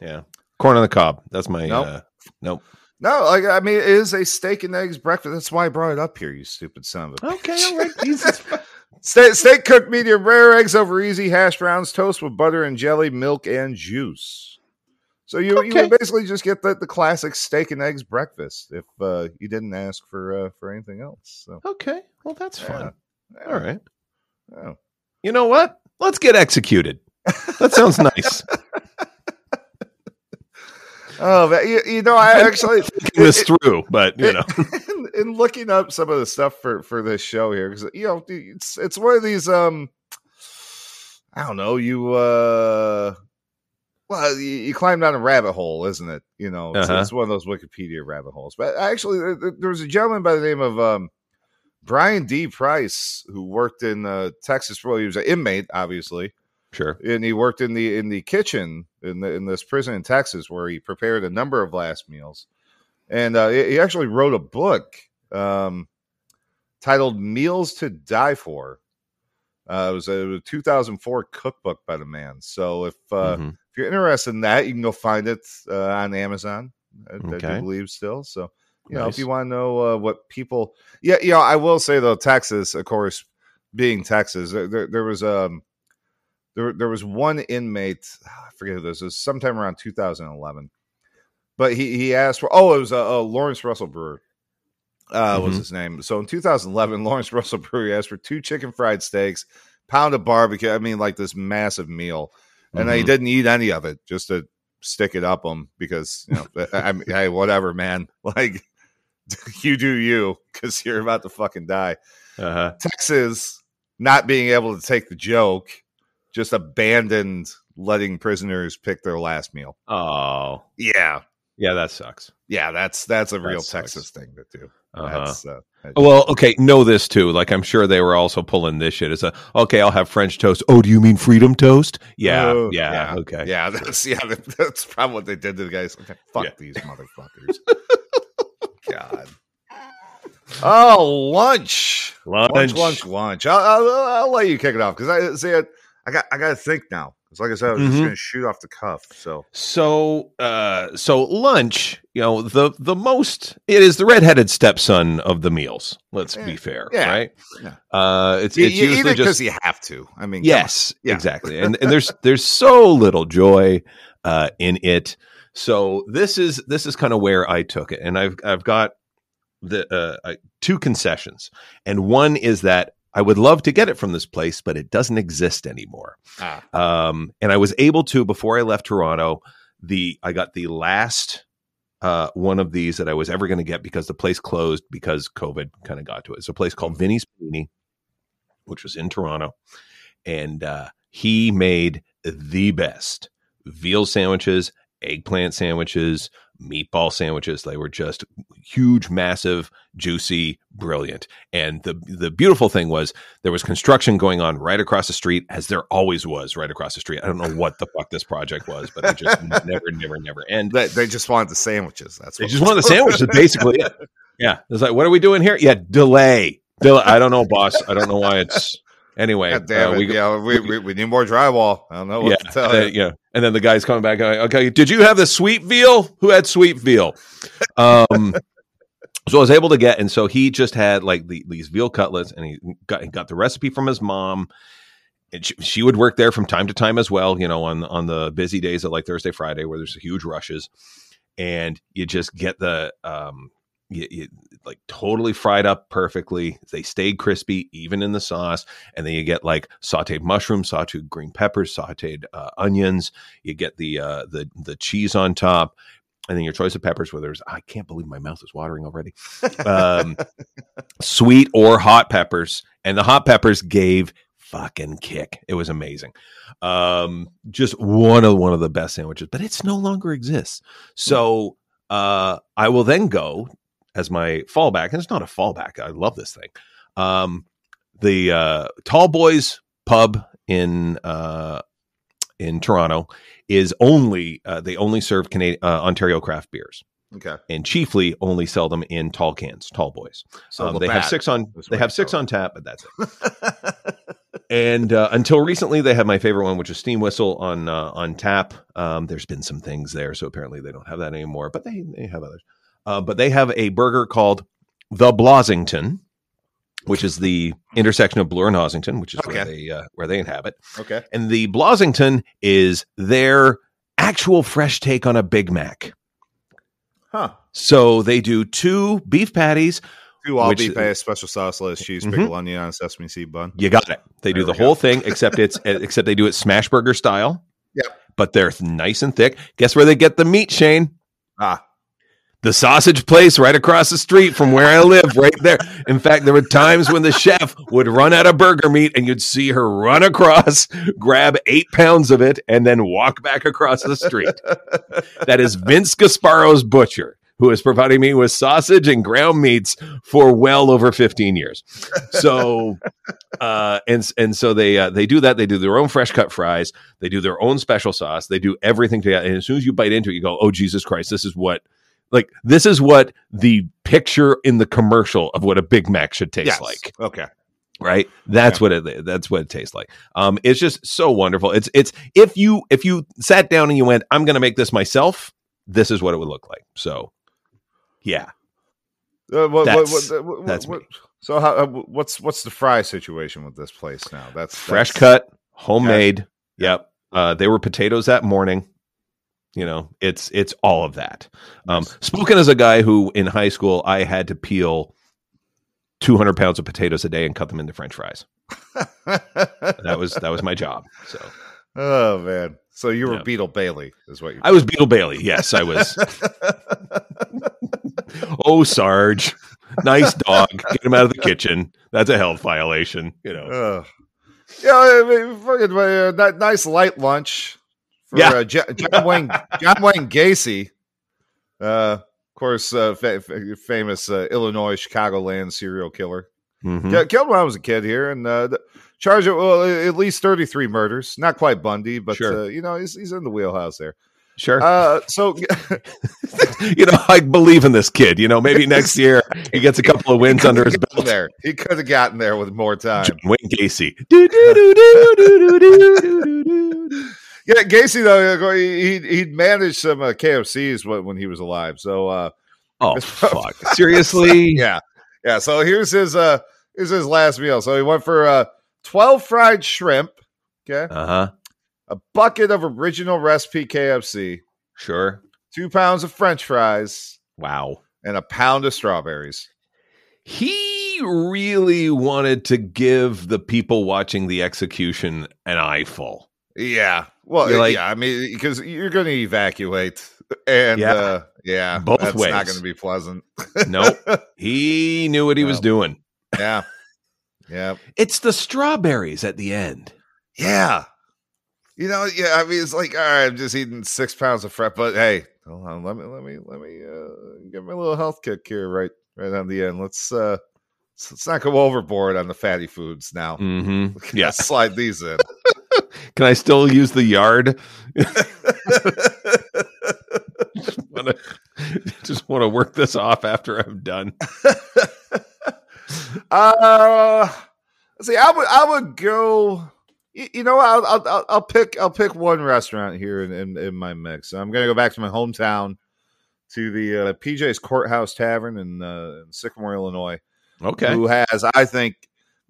yeah. Corn on the cob. That's my. Nope. Uh, nope. No, like I mean, it is a steak and eggs breakfast. That's why I brought it up here. You stupid son of a. Okay, all right. Jesus. Steak, steak cooked medium rare, eggs over easy, hash browns, toast with butter and jelly, milk and juice. So you you Okay. would basically just get the, the classic steak and eggs breakfast if uh, you didn't ask for uh, for anything else. So okay. Well, that's fun. yeah. All right. Yeah. You know what? Let's get executed. That sounds nice. Oh, you, you know, I actually this through, but you know. in, in looking up some of the stuff for for this show here because you know it's it's one of these um I don't know you uh well you, you climb down a rabbit hole isn't it? You know it's, Uh-huh. it's one of those Wikipedia rabbit holes. But actually there, there- there was a gentleman by the name of um Brian D. Price who worked in uh, Texas well he was an inmate obviously Sure. and he worked in the in the kitchen in the, in this prison in Texas where he prepared a number of last meals, and uh, he actually wrote a book um, titled "Meals to Die For." Uh, it was a 2004 cookbook by the man. So if uh, Mhm. if you're interested in that, you can go find it uh, on Amazon. I, I Okay. do believe still. So you know, if you want to know uh, what people, yeah, you know, I will say though, Texas, of course, being Texas, there, there, there was um, there there was one inmate, I forget who this was, sometime around 2011, but he he asked for, oh, it was uh, uh, Lawrence Russell Brewer. Uh, was Mhm. his name? So in 2011, Lawrence Russell Brewer asked for two chicken fried steaks, pound of barbecue. I mean, like this massive meal, and then he didn't eat any of it just to stick it up him because you know, I mean, hey, whatever, man. Like you do you because you're about to fucking die. Uh-huh. Texas not being able to take the joke, just abandoned letting prisoners pick their last meal. Oh. Yeah, Yeah, that sucks. Yeah, that's that's a That real sucks. Texas thing to do. Uh-huh. That's, uh, that- Well, okay, know this too. Like I'm sure they were also pulling this shit It's a okay, I'll have French toast. Oh, do you mean freedom toast? Yeah, Oh, yeah, okay. yeah. That's yeah. that- That's probably what they did to the guys. Fuck Yeah. these motherfuckers. God. Oh, lunch. Lunch. lunch, lunch, lunch. I'll, I'll, I'll let you kick it off because I see it. I got I got to think now. Because like I said, I was Mhm. just going to shoot off the cuff. So So, uh, so lunch, you know, the the most it is the redheaded stepson of the meals. Let's be fair, Yeah. right? Yeah. Uh, it's you, it's you usually because just you have to. I mean, yes, Yeah. exactly, and and there's there's so little joy uh, in it. So this is this is kind of where I took it, and I've I've got the uh, two concessions, and one is that I would love to get it from this place, but it doesn't exist anymore. on. Um, and I was able to before I left Toronto. The I got the last uh, one of these that I was ever going to get because the place closed because COVID kind of got to it. It's a place called Vinny's Panini, which was in Toronto, and uh, he made the best veal sandwiches, eggplant sandwiches, meatball sandwiches. They were just huge, massive, juicy, brilliant. And the the beautiful thing was there was construction going on right across the street, as there always was right across the street. I don't know what the fuck this project was, but it just never, never, never ended. They, they just wanted the sandwiches. That's what They just wanted the sandwiches, basically. it. Yeah. It's like, what are we doing here? Yeah, delay. Delay. I don't know, boss. I don't know why it's anyway. Uh, we, yeah, we, we, we need more drywall. I don't know what yeah, to tell uh, you. yeah. And then the guy's coming back. going, Okay, did you have the sweet veal? Who had sweet veal? Um, so I was able to get, and so he just had like the, these veal cutlets, and he got he got the recipe from his mom. And she, she would work there from time to time as well, you know, on on the busy days of like Thursday, Friday, where there's huge rushes, and you just get the um, you, you, like totally fried up perfectly. They stayed crispy, even in the sauce. And then you get like sauteed mushrooms, sauteed green peppers, sauteed uh, onions. You get the uh, the the cheese on top, and then your choice of peppers. Where there's, I can't believe my mouth is watering already. Um, sweet or hot peppers, and the hot peppers gave fucking kick. It was amazing. Um, just one of one of the best sandwiches, but it's no longer exists. So uh, I will then go as my fallback, and it's not a fallback. I love this thing. Um, the uh, Tall Boys Pub in uh, in Toronto is only uh, they only serve Canadian uh, Ontario craft beers Okay. and chiefly only sell them in tall cans, tall boys. So um, they have six on they have six on tap, but that's it. and uh, until recently, they had my favorite one, which is Steam Whistle on uh, on tap. Um, there's been some things there, so apparently they don't have that anymore, but they they have others. Uh, but they have a burger called the Blosington, which is the intersection of Bloor and Ossington, which is where they uh, where they inhabit. okay. And the Blosington is their actual fresh take on a Big Mac. Huh. So they do two beef patties. Two all Which- beef patties, special sauce, lettuce, cheese, Mhm. pickle, onion on a sesame seed bun. You got it. They do the we go. whole thing, except it's except they do it smash burger style. Yep. But they're nice and thick. Guess where they get the meat, Shane? Ah, The sausage place right across the street from where I live, right there. In fact, there were times when the chef would run out of burger meat and you'd see her run across, grab eight pounds of it, and then walk back across the street. that is Vince Gasparro's Butcher, who is providing me with sausage and ground meats for well over 15 years. So, uh, and and so they uh, they do that. They do their own fresh cut fries. They do their own special sauce. They do everything together. And as soon as you bite into it, you go, "Oh Jesus Christ! This is what." Like this is what the picture in the commercial of what a Big Mac should taste yes. like. Okay. right? That's what it that's what it tastes like. Um it's just so wonderful. It's it's if you if you sat down and you went i'm gonna make this myself this is what it would look like. So yeah. Uh, what, That's- what, what, that's me. So how, uh, what's what's the fry situation with this place now? That's fresh that's- cut homemade. Yep. Uh they were potatoes that morning you know it's it's all of that um Nice. spoken as a guy who in high school i had to peel 200 pounds of potatoes a day and cut them into french fries that was that was my job so oh man. So you were Yeah. Beetle Bailey, is what you. i was beetle bailey yes i was oh sarge nice dog get him out of the kitchen that's a health violation you know Ugh. yeah, I mean, fucking uh, nice light lunch for Yeah. uh, Jo- John Wayne John Wayne Gacy. Uh, of course, uh, fa- fa- famous uh, Illinois Chicagoland serial killer. Mhm. Yeah, killed when I was a kid here, and uh, the- charged well, at least thirty three murders. Not quite Bundy, but Sure. uh, you know he's he's in the wheelhouse there. Sure. Uh, so you know, I believe in this kid. You know, maybe next year he gets a couple of wins under his belt. there, he could have gotten there with more time. John Wayne Gacy yeah, Gacy though he he'd managed some uh, KFCs when, when he was alive. So uh, oh fuck, seriously? yeah, yeah. So here's his uh here's his last meal. So he went for uh twelve fried shrimp. Okay. Uh huh. A bucket of original recipe KFC. Sure. Two pounds of French fries. Wow. And a pound of strawberries. He really wanted to give the people watching the execution an eyeful. Yeah, well, You're like- yeah. I mean, because you're going to evacuate, and Yeah. uh, yeah, Both that's ways. not going to be pleasant. Nope. He knew what he was doing. yeah. Yeah. It's the strawberries at the end. Yeah. You know, yeah, I mean, it's like, all right, I'm just eating six pounds of fret, but hey, hold on, let me, let me, let me, uh, get my little health kick here, right, right on the end. Let's, uh, let's, let's not go overboard on the fatty foods now. Mm-hmm. Yeah. slide these in. Can I still use the yard? Wanna- Just want to work this off after I'm done. uh, see, I would, I would go. You, you know, I'll, I'll, I'll- I'll pick, I'll pick one restaurant here in, in, in my mix. I'm gonna go back to my hometown, to the uh, PJ's Courthouse Tavern in, uh, in Sycamore, Illinois. Okay. who has, I think,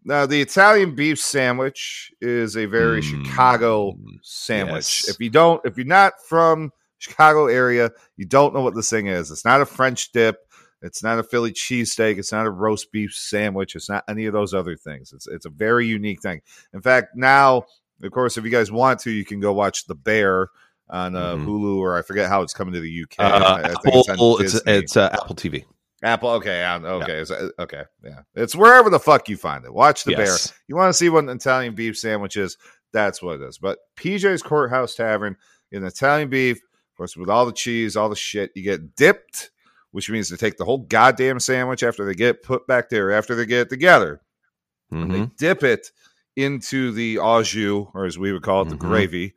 now the Italian beef sandwich is a very Mm, Chicago sandwich. yes. If you don't, if you're not from Chicago area, you don't know what this thing is. It's not a French dip. It's not a Philly cheesesteak. It's not a roast beef sandwich. It's not any of those other things. It's it's a very unique thing. In fact, now, of course, if you guys want to, you can go watch The Bear on uh, Mhm. Hulu, or I forget how it's coming to the UK. Uh, I- I think Apple, on it's it's uh, Apple TV. Apple. Okay, yeah, okay, is that- okay, yeah. It's wherever the fuck you find it. Watch the bear. You want to see what an Italian beef sandwich is? That's what it is. But PJ's Courthouse Tavern in Italian beef, of course, with all the cheese, all the shit, you get dipped, which means to take the whole goddamn sandwich after they get put back there, after they get it together, and they dip it into the au jus, or as we would call it, the Mhm. gravy.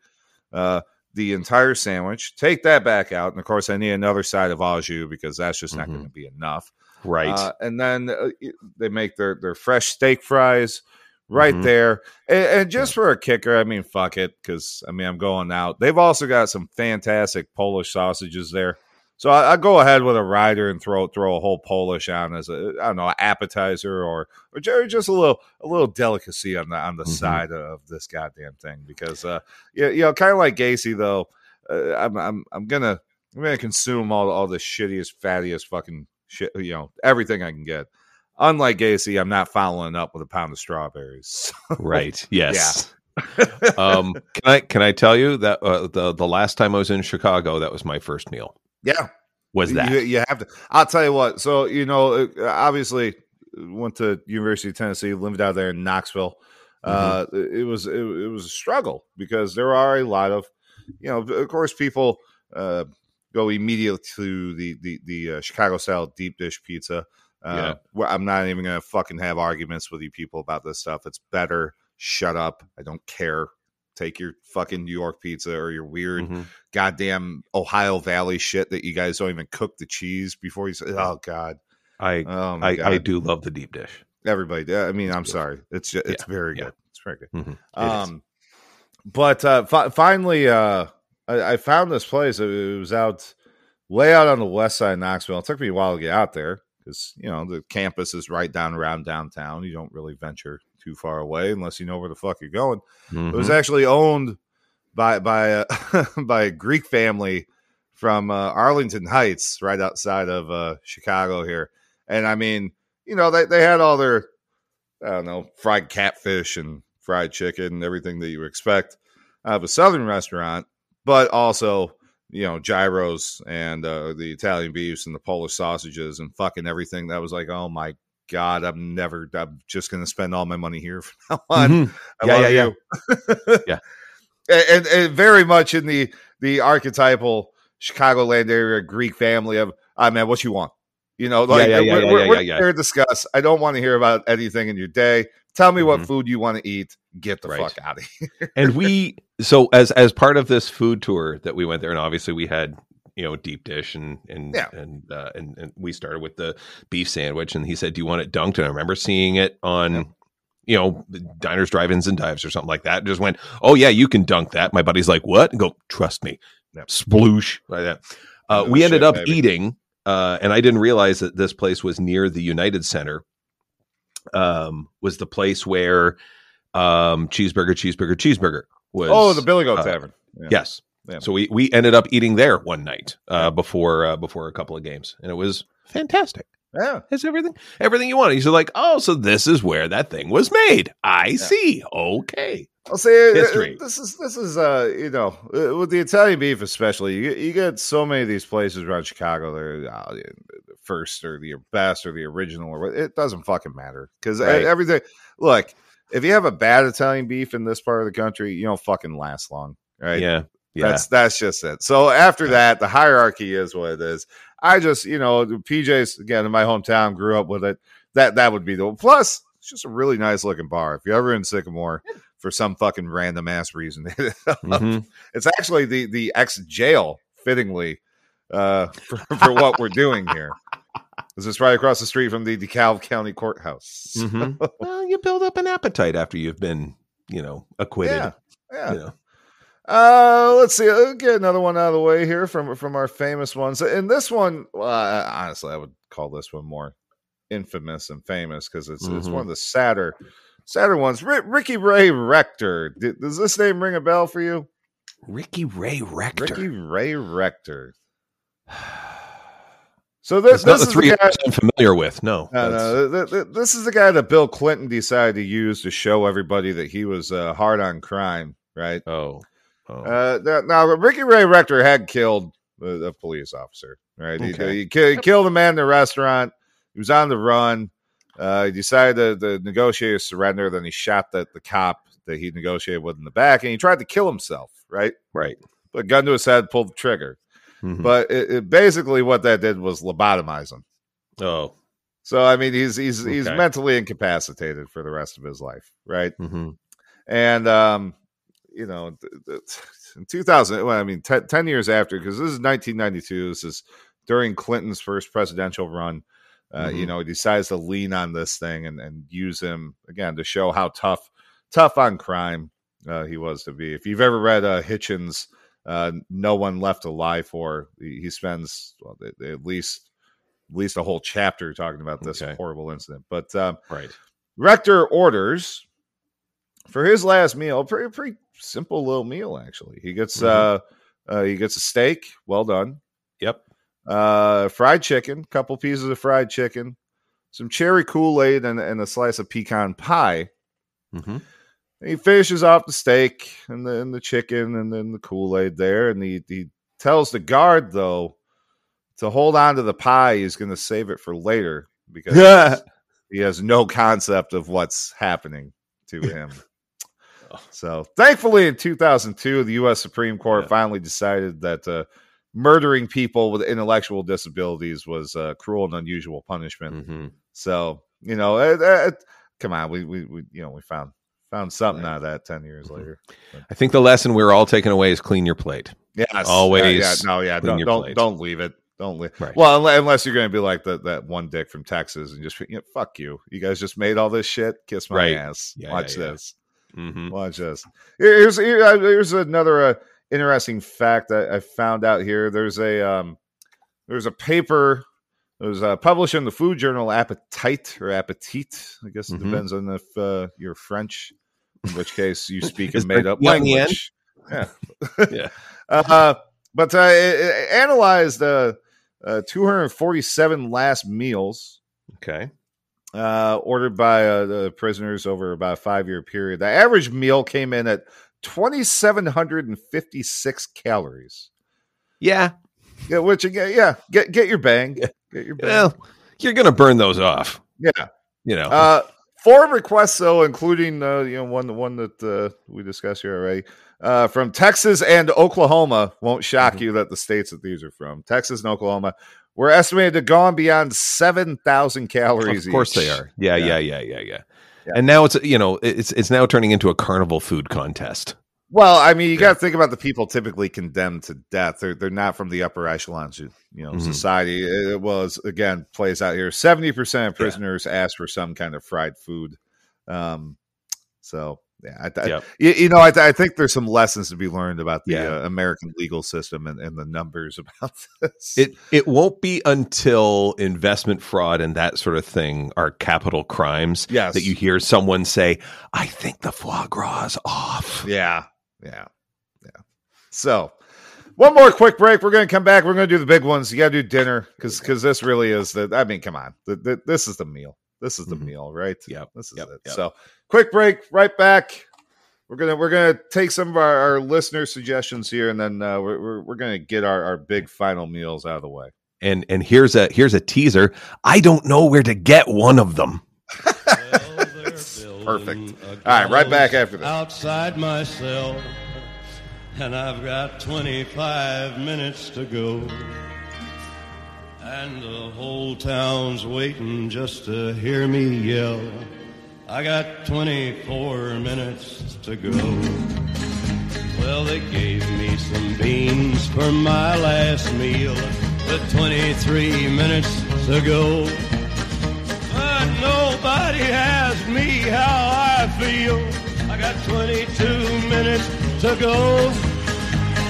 Uh, the entire sandwich. Take that back out, and of course, I need another side of au jus because that's just not Mhm. going to be enough. Right. Uh, and then uh, they make their their fresh steak fries right Mhm. there. And, and just for a kicker, I mean, fuck it, because I mean, I'm going out. They've also got some fantastic Polish sausages there. So I, I go ahead with a rider and throw throw a whole Polish on as a I don't know appetizer or or ju- just a little a little delicacy on the on the Mhm. side of this goddamn thing because uh yeah you know kind of like Gacy though uh, I'm I'm I'm gonna I'm gonna consume all all the shittiest fattiest fucking shit you know everything I can get. Unlike Gacy, I'm not following up with a pound of strawberries. right. Yes. Yeah. um, can I can I tell you that uh, the the last time I was in Chicago, that was my first meal. Yeah, Was that? You, you have to. I'll tell you what. So you know, uh, obviously, went to University of Tennessee, lived out there in Knoxville. Uh, Mm-hmm. it was it, it was a struggle because there are a lot of, you know, of course, people uh, go immediately to the the the uh, Chicago style deep dish pizza. Uh, Yeah. where I'm not even gonna fucking have arguments with you people about this stuff. It's better. Shut up. I don't care. Take your fucking New York pizza or your weird Mhm. goddamn Ohio Valley shit that you guys don't even cook the cheese before you say, oh God. I Oh I, God. I do love the deep dish. Everybody. I mean, I'm sorry. It's just, it's Yeah, very yeah. good. It's very good. Mhm. Um, but uh, fi- finally, uh, I, I found this place. It, it was out way out on the west side of Knoxville. It took me a while to get out there because you know the campus is right down around downtown. You don't really venture too far away unless you know where the fuck you're going. It was Mhm. actually owned by by a, by a Greek family from uh, Arlington Heights, right outside of uh, Chicago here. And I mean, you know, they they had all their I don't know fried catfish and fried chicken and everything that you expect out of a southern restaurant, but also you know gyros and uh, the Italian beefs and the Polish sausages and fucking everything. That was like, oh my god, I'm never. I'm just gonna spend all my money here from now on. Mhm. I Yeah, love yeah, you. Yeah. And, and, and very much in the the archetypal Chicagoland area Greek family of, I man, what you want? You know, like yeah, yeah, we're, yeah, we're, yeah, we're here to discuss. I don't want to hear about anything in your day. Tell me what Mhm. food you want to eat. Get the Right. fuck out of here. and we so as as part of this food tour that we went there and obviously we had you know deep dish and and Yeah. and, uh, and and we started with the beef sandwich and he said do you want it dunked and i remember seeing it on Yeah. you know diners drive-ins and dives or something like that just went oh yeah you can dunk that my buddy's like what and go trust me Yep. sploosh like that uh, we ended shit, up baby. eating uh, and i didn't realize that this place was near the united center um, was the place where um, cheeseburger cheeseburger cheeseburger was oh, the Billy Goat uh, Tavern. Yeah. Yes. Yeah. So we we ended up eating there one night uh, before uh, before a couple of games, and it was fantastic. Yeah. It's everything everything you wanted. He's like, oh, so this is where that thing was made. I see. Okay. I'll say uh, History. this is this is uh you know uh, with the Italian beef especially you get, you get so many of these places around Chicago they're uh, the first or the best or the original or what it doesn't fucking matter because Right. everything look if you have a bad Italian beef in this part of the country you don't fucking last long right Yeah. Yeah. that's that's just it. So after that, the hierarchy is what it is. I just, you know, PJs again in my hometown grew up with it. That that would be the plus. It's just a really nice looking bar. If you're ever in Sycamore for some fucking random ass reason, Mhm. it's actually the the ex jail, fittingly, uh, for, for what we're doing here. This is right across the street from the DeKalb County Courthouse. Mhm. well, you build up an appetite after you've been, you know, acquitted. Yeah, yeah. You know. Uh, let's see. I'll get another one out of the way here from from our famous ones. And this one, well, I, honestly, I would call this one more infamous and famous because it's it's Mhm. one of the sadder sadder ones. Ri Ricky Ray Rector. D- does this name ring a bell for you? Ricky Ray Rector. Ricky Ray Rector. So this this the is the three guy. I'm familiar with. No. No, no, th- th- this is the guy that Bill Clinton decided to use to show everybody that he was uh, hard on crime, right? Oh. Oh. Uh, now, now, Ricky Ray Rector had killed a, a police officer, right? He, Okay. he, ki- he killed a man in the restaurant. He was on the run. Uh, he decided to, to negotiate a surrender. Then he shot the, the cop that he negotiated with in the back, and he tried to kill himself, right? right. Put a gun to his head, pulled the trigger. Mhm. But it, it basically what that did was lobotomize him. oh. So I mean, he's he's he's mentally incapacitated for the rest of his life, right? hmm and um you know in 2000 well i mean 10, 10 years after because this is 1992 this is during clinton's first presidential run uh, you Mhm. know he decides to lean on this thing and, and use him again to show how tough tough on crime uh, he was to be if you've ever read uh, hitchens uh, no one left alive for he, he spends well, at least at least a whole chapter talking about this Okay. horrible incident but um, Right. Rector orders for his last meal, pretty pretty simple little meal actually. He gets Mhm. uh, uh he gets a steak, well done. Yep. Uh fried chicken, couple pieces of fried chicken, some cherry Kool-Aid and, and a slice of pecan pie. hmm he finishes off the steak and the, and the chicken and then the Kool-Aid there and he he tells the guard though to hold on to the pie, he's going to save it for later because he has no concept of what's happening to him. So, thankfully, in 2002, the U.S. Supreme Court Yeah. finally decided that uh, murdering people with intellectual disabilities was uh, cruel and unusual punishment. hmm So, you know, it, it, come on, we, we, we, you know, we found found something Right. out of that 10 years Mhm. later. I think the lesson we're all taking away is clean your plate. Yes, Always yeah, yeah, no, yeah, clean don't your don't, plate. don't leave it. Don't leave. Right. Well, unless, you're going to be like the, that one dick from Texas and just you know, fuck you. You guys just made all this shit. Kiss my Right. ass. Yeah, Watch yeah. this. Hmm Watch this. Here's uh, here's another uh, interesting fact I, I found out here. There's a um, there's a paper. It was uh, published in the food journal Appetite or Appetite. I guess it Mhm. depends on if uh, you're French, in which case you speak a made up there T on the end? language. Yeah. Yeah. Uh, but uh, it, it analyzed uh, uh, 247 last meals Okay. Uh, ordered by uh, the prisoners over about a five year period. The average meal came in at 2,756 calories. Yeah. Yeah, which again, yeah, get get your bang, get your bang. Well, you're gonna burn those off. yeah. You know. Uh, four requests though, including uh, you know one the one that uh, we discussed here already. uh, from Texas and Oklahoma. Won't shock Mhm. you that the states that these are from, Texas and Oklahoma, were estimated to have gone beyond seven thousand calories. Of course they are. Yeah, Yeah. yeah, yeah, yeah, yeah. Yeah. And now it's you know it's it's now turning into a carnival food contest. Well, I mean, you got to think about the people typically condemned to death. They're they're not from the upper echelons, of, you know, Mhm. society. It was again plays out here. Seventy percent of Yeah. prisoners ask for some kind of fried food. Um, so yeah, I, Yep. you, you know, I, I think there's some lessons to be learned about the Yeah. uh, American legal system and, and the numbers about this. It it won't be until investment fraud and that sort of thing are capital crimes yes, that you hear someone say, "I think the foie gras is off." Yeah, yeah, yeah. So, one more quick break. We're going to come back. We're going to do the big ones. You got to do dinner because because this really is the. I mean, come on, the, the, this is the meal. This is the Mhm. meal, right? Yep, This is yep, it. yep. So, quick break. Right back. We're gonna we're gonna take some of our, our listener suggestions here, and then uh, we're we're, we're gonna get our, our big final meals out of the way. And and here's a here's a teaser. I don't know where to get one of them. Perfect. All right, right back after this. Outside my cell, and I've got 25 minutes to go. And the whole town's waiting just to hear me yell. I got 24 minutes to go. Well, they gave me some beans for my last meal with 23 minutes to go. But nobody asked me how I feel. I got 22 minutes to go.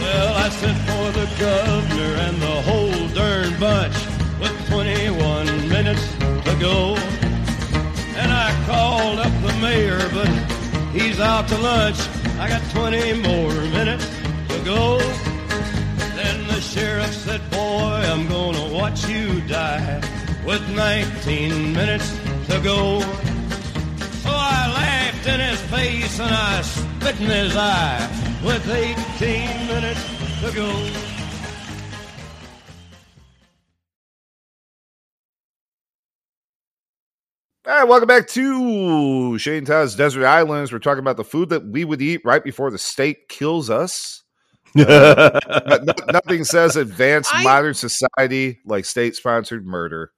Well, I sent for the governor and the whole darn bunch with 21 minutes to go. And I called up the mayor, but he's out to lunch. I got 20 more minutes to go. Then the sheriff said, Boy, I'm gonna watch you die with 19 minutes to go. So I laughed in his face and I spit in his eye with 18 minutes to go. All right, welcome back to Shane Todd's Desert Islands. We're talking about the food that we would eat right before the state kills us. Uh, No- no- nothing says advanced I- modern society like state-sponsored murder.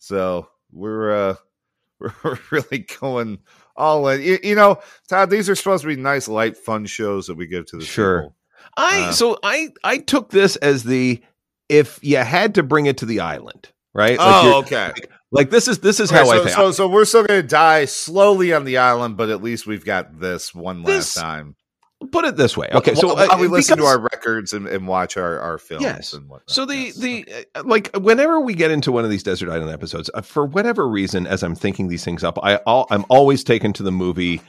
So we're uh we're really going all in. You, you know, Todd, these are supposed to be nice, light, fun shows that we give to the Sure. people. I Uh, so I I took this as the if you had to bring it to the island, right? Oh, okay. Like this is this is Okay, how so, I think. so so we're still going to die slowly on the island, but at least we've got this one last This- time. Put it this way. Okay, so while, uh, we listen to our records and, and watch our, our films Yes. and whatnot. So the Yes. the uh, like whenever we get into one of these desert island episodes, uh, for whatever reason, as I'm thinking these things up, I i I'm always taken to the movie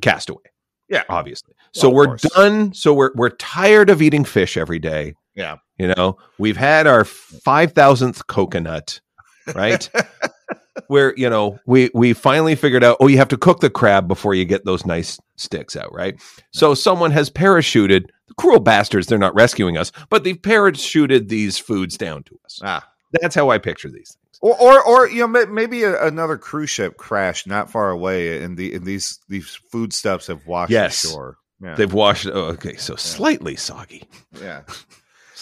Castaway. Yeah. obviously. Well, So we're course. done. So we're we're tired of eating fish every day. Yeah. You know, we've had our five thousandth coconut, right? Where you know we we finally figured out. Oh, you have to cook the crab before you get those nice sticks out, right? So someone has parachuted. The cruel bastards. They're not rescuing us, but they've parachuted these foods down to us. ah. That's how I picture these things. Or, or, or you know, maybe a, another cruise ship crashed not far away, and the and these these foodstuffs have washed Yes. ashore. Yeah, They've washed. Oh, okay, so slightly soggy. yeah.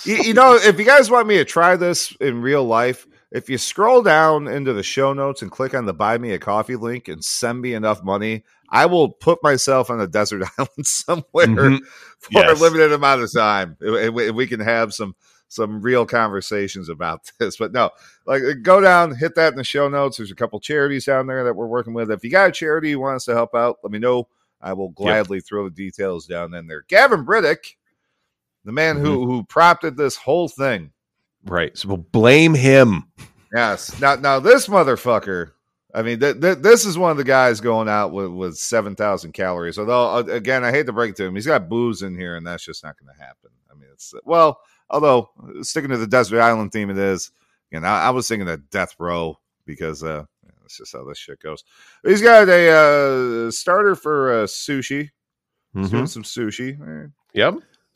you, you know, if you guys want me to try this in real life, if you scroll down into the show notes and click on the buy me a coffee link and send me enough money, I will put myself on a desert island somewhere Mhm. for Yes. a limited amount of time, and we, can have some some real conversations about this. But no, like go down, hit that in the show notes. There's a couple charities down there that we're working with. If you got a charity you want us to help out, let me know. I will gladly throw the details down in there. Gavin Briddick, the man who who prompted this whole thing. Right. So we'll blame him. Yes. Now, now this motherfucker. I mean, th- th- this is one of the guys going out with, with seven thousand calories. Although, uh, again, I hate to break it to him, he's got booze in here, and that's just not going to happen. I mean, it's well, although sticking to the desert island theme, it is. And I, I was thinking of Death Row because uh, that's just how this shit goes. He's got a uh, starter for uh, sushi. He's doing some sushi. Eh, Yep.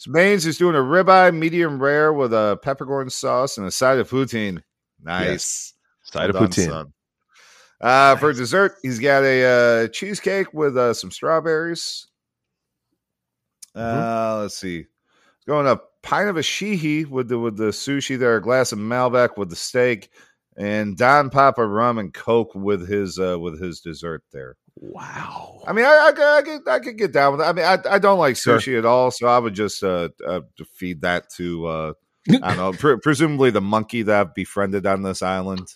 Mains. He's doing a ribeye medium rare with a peppercorn sauce and a side of poutine. Nice. Side Well of done, poutine. son. Uh, for dessert, he's got a uh, cheesecake with uh, some strawberries. Uh, let's see. Going a pint of Asahi with the with the sushi there, a glass of Malbec with the steak, and Don Papa rum and Coke with his uh with his dessert there. Wow. I mean, I, I, could- I could I could get down with that. I mean, I, I don't like Sure. sushi at all, so I would just uh, uh feed that to uh I don't know, pre- presumably the monkey that I've befriended on this island.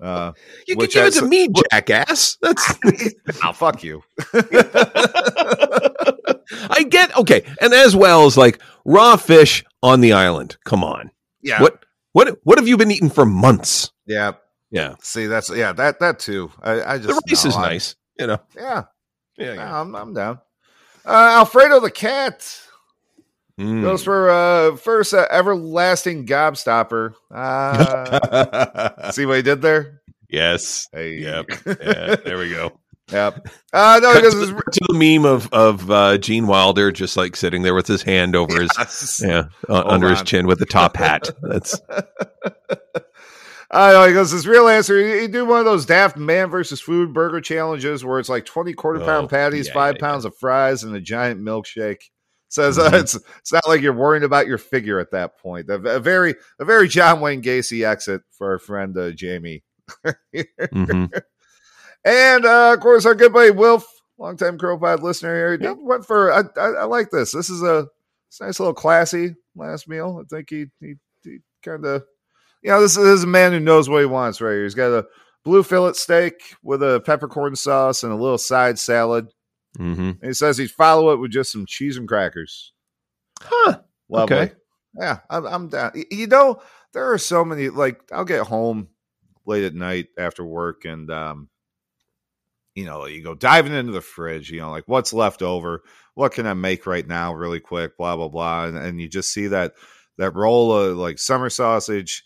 Uh, you can give it to me, jackass. That's oh fuck you. I get okay, and as well as like raw fish on the island. Come on, Yeah, what what what have you been eating for months? Yeah, Yeah, see, that's yeah, that that too. I, I just the rice no, is I- nice. You know, Yeah, yeah, yeah, I'm, I'm down. Uh, Alfredo the cat Mm. goes for uh first uh, everlasting gobstopper. Uh, see what he did there? yes. Hey, Yep. Yeah, there we go. yep. Uh, no, because to, to the meme of of uh, Gene Wilder just like sitting there with his hand over his yeah uh, under his chin with the top hat. That's I know. He goes, his real answer, he, he do one of those daft man versus food burger challenges where it's like 20 quarter pound Oh, patties, yeah, five yeah, pounds of fries, and a giant milkshake. Says uh, Mhm. it's it's not like you're worrying about your figure at that point. A, a very a very John Wayne Gacy exit for our friend uh, Jamie. mhm. And uh, of course, our good buddy Wilf, longtime CROpod listener here, he went for. I, I, I like this. This is a, a nice little classy last meal. I think he he, he kind of, you know, this is, this is a man who knows what he wants. Right here, he's got a blue fillet steak with a peppercorn sauce and a little side salad. Mhm. And he says he'd follow it with just some cheese and crackers. Huh. Lovely. Okay. Yeah, I'm, I'm down. You know, there are so many. Like, I'll get home late at night after work, and um, you know, you go diving into the fridge. You know, like what's left over? What can I make right now, really quick? Blah blah blah, and, and you just see that that roll of like summer sausage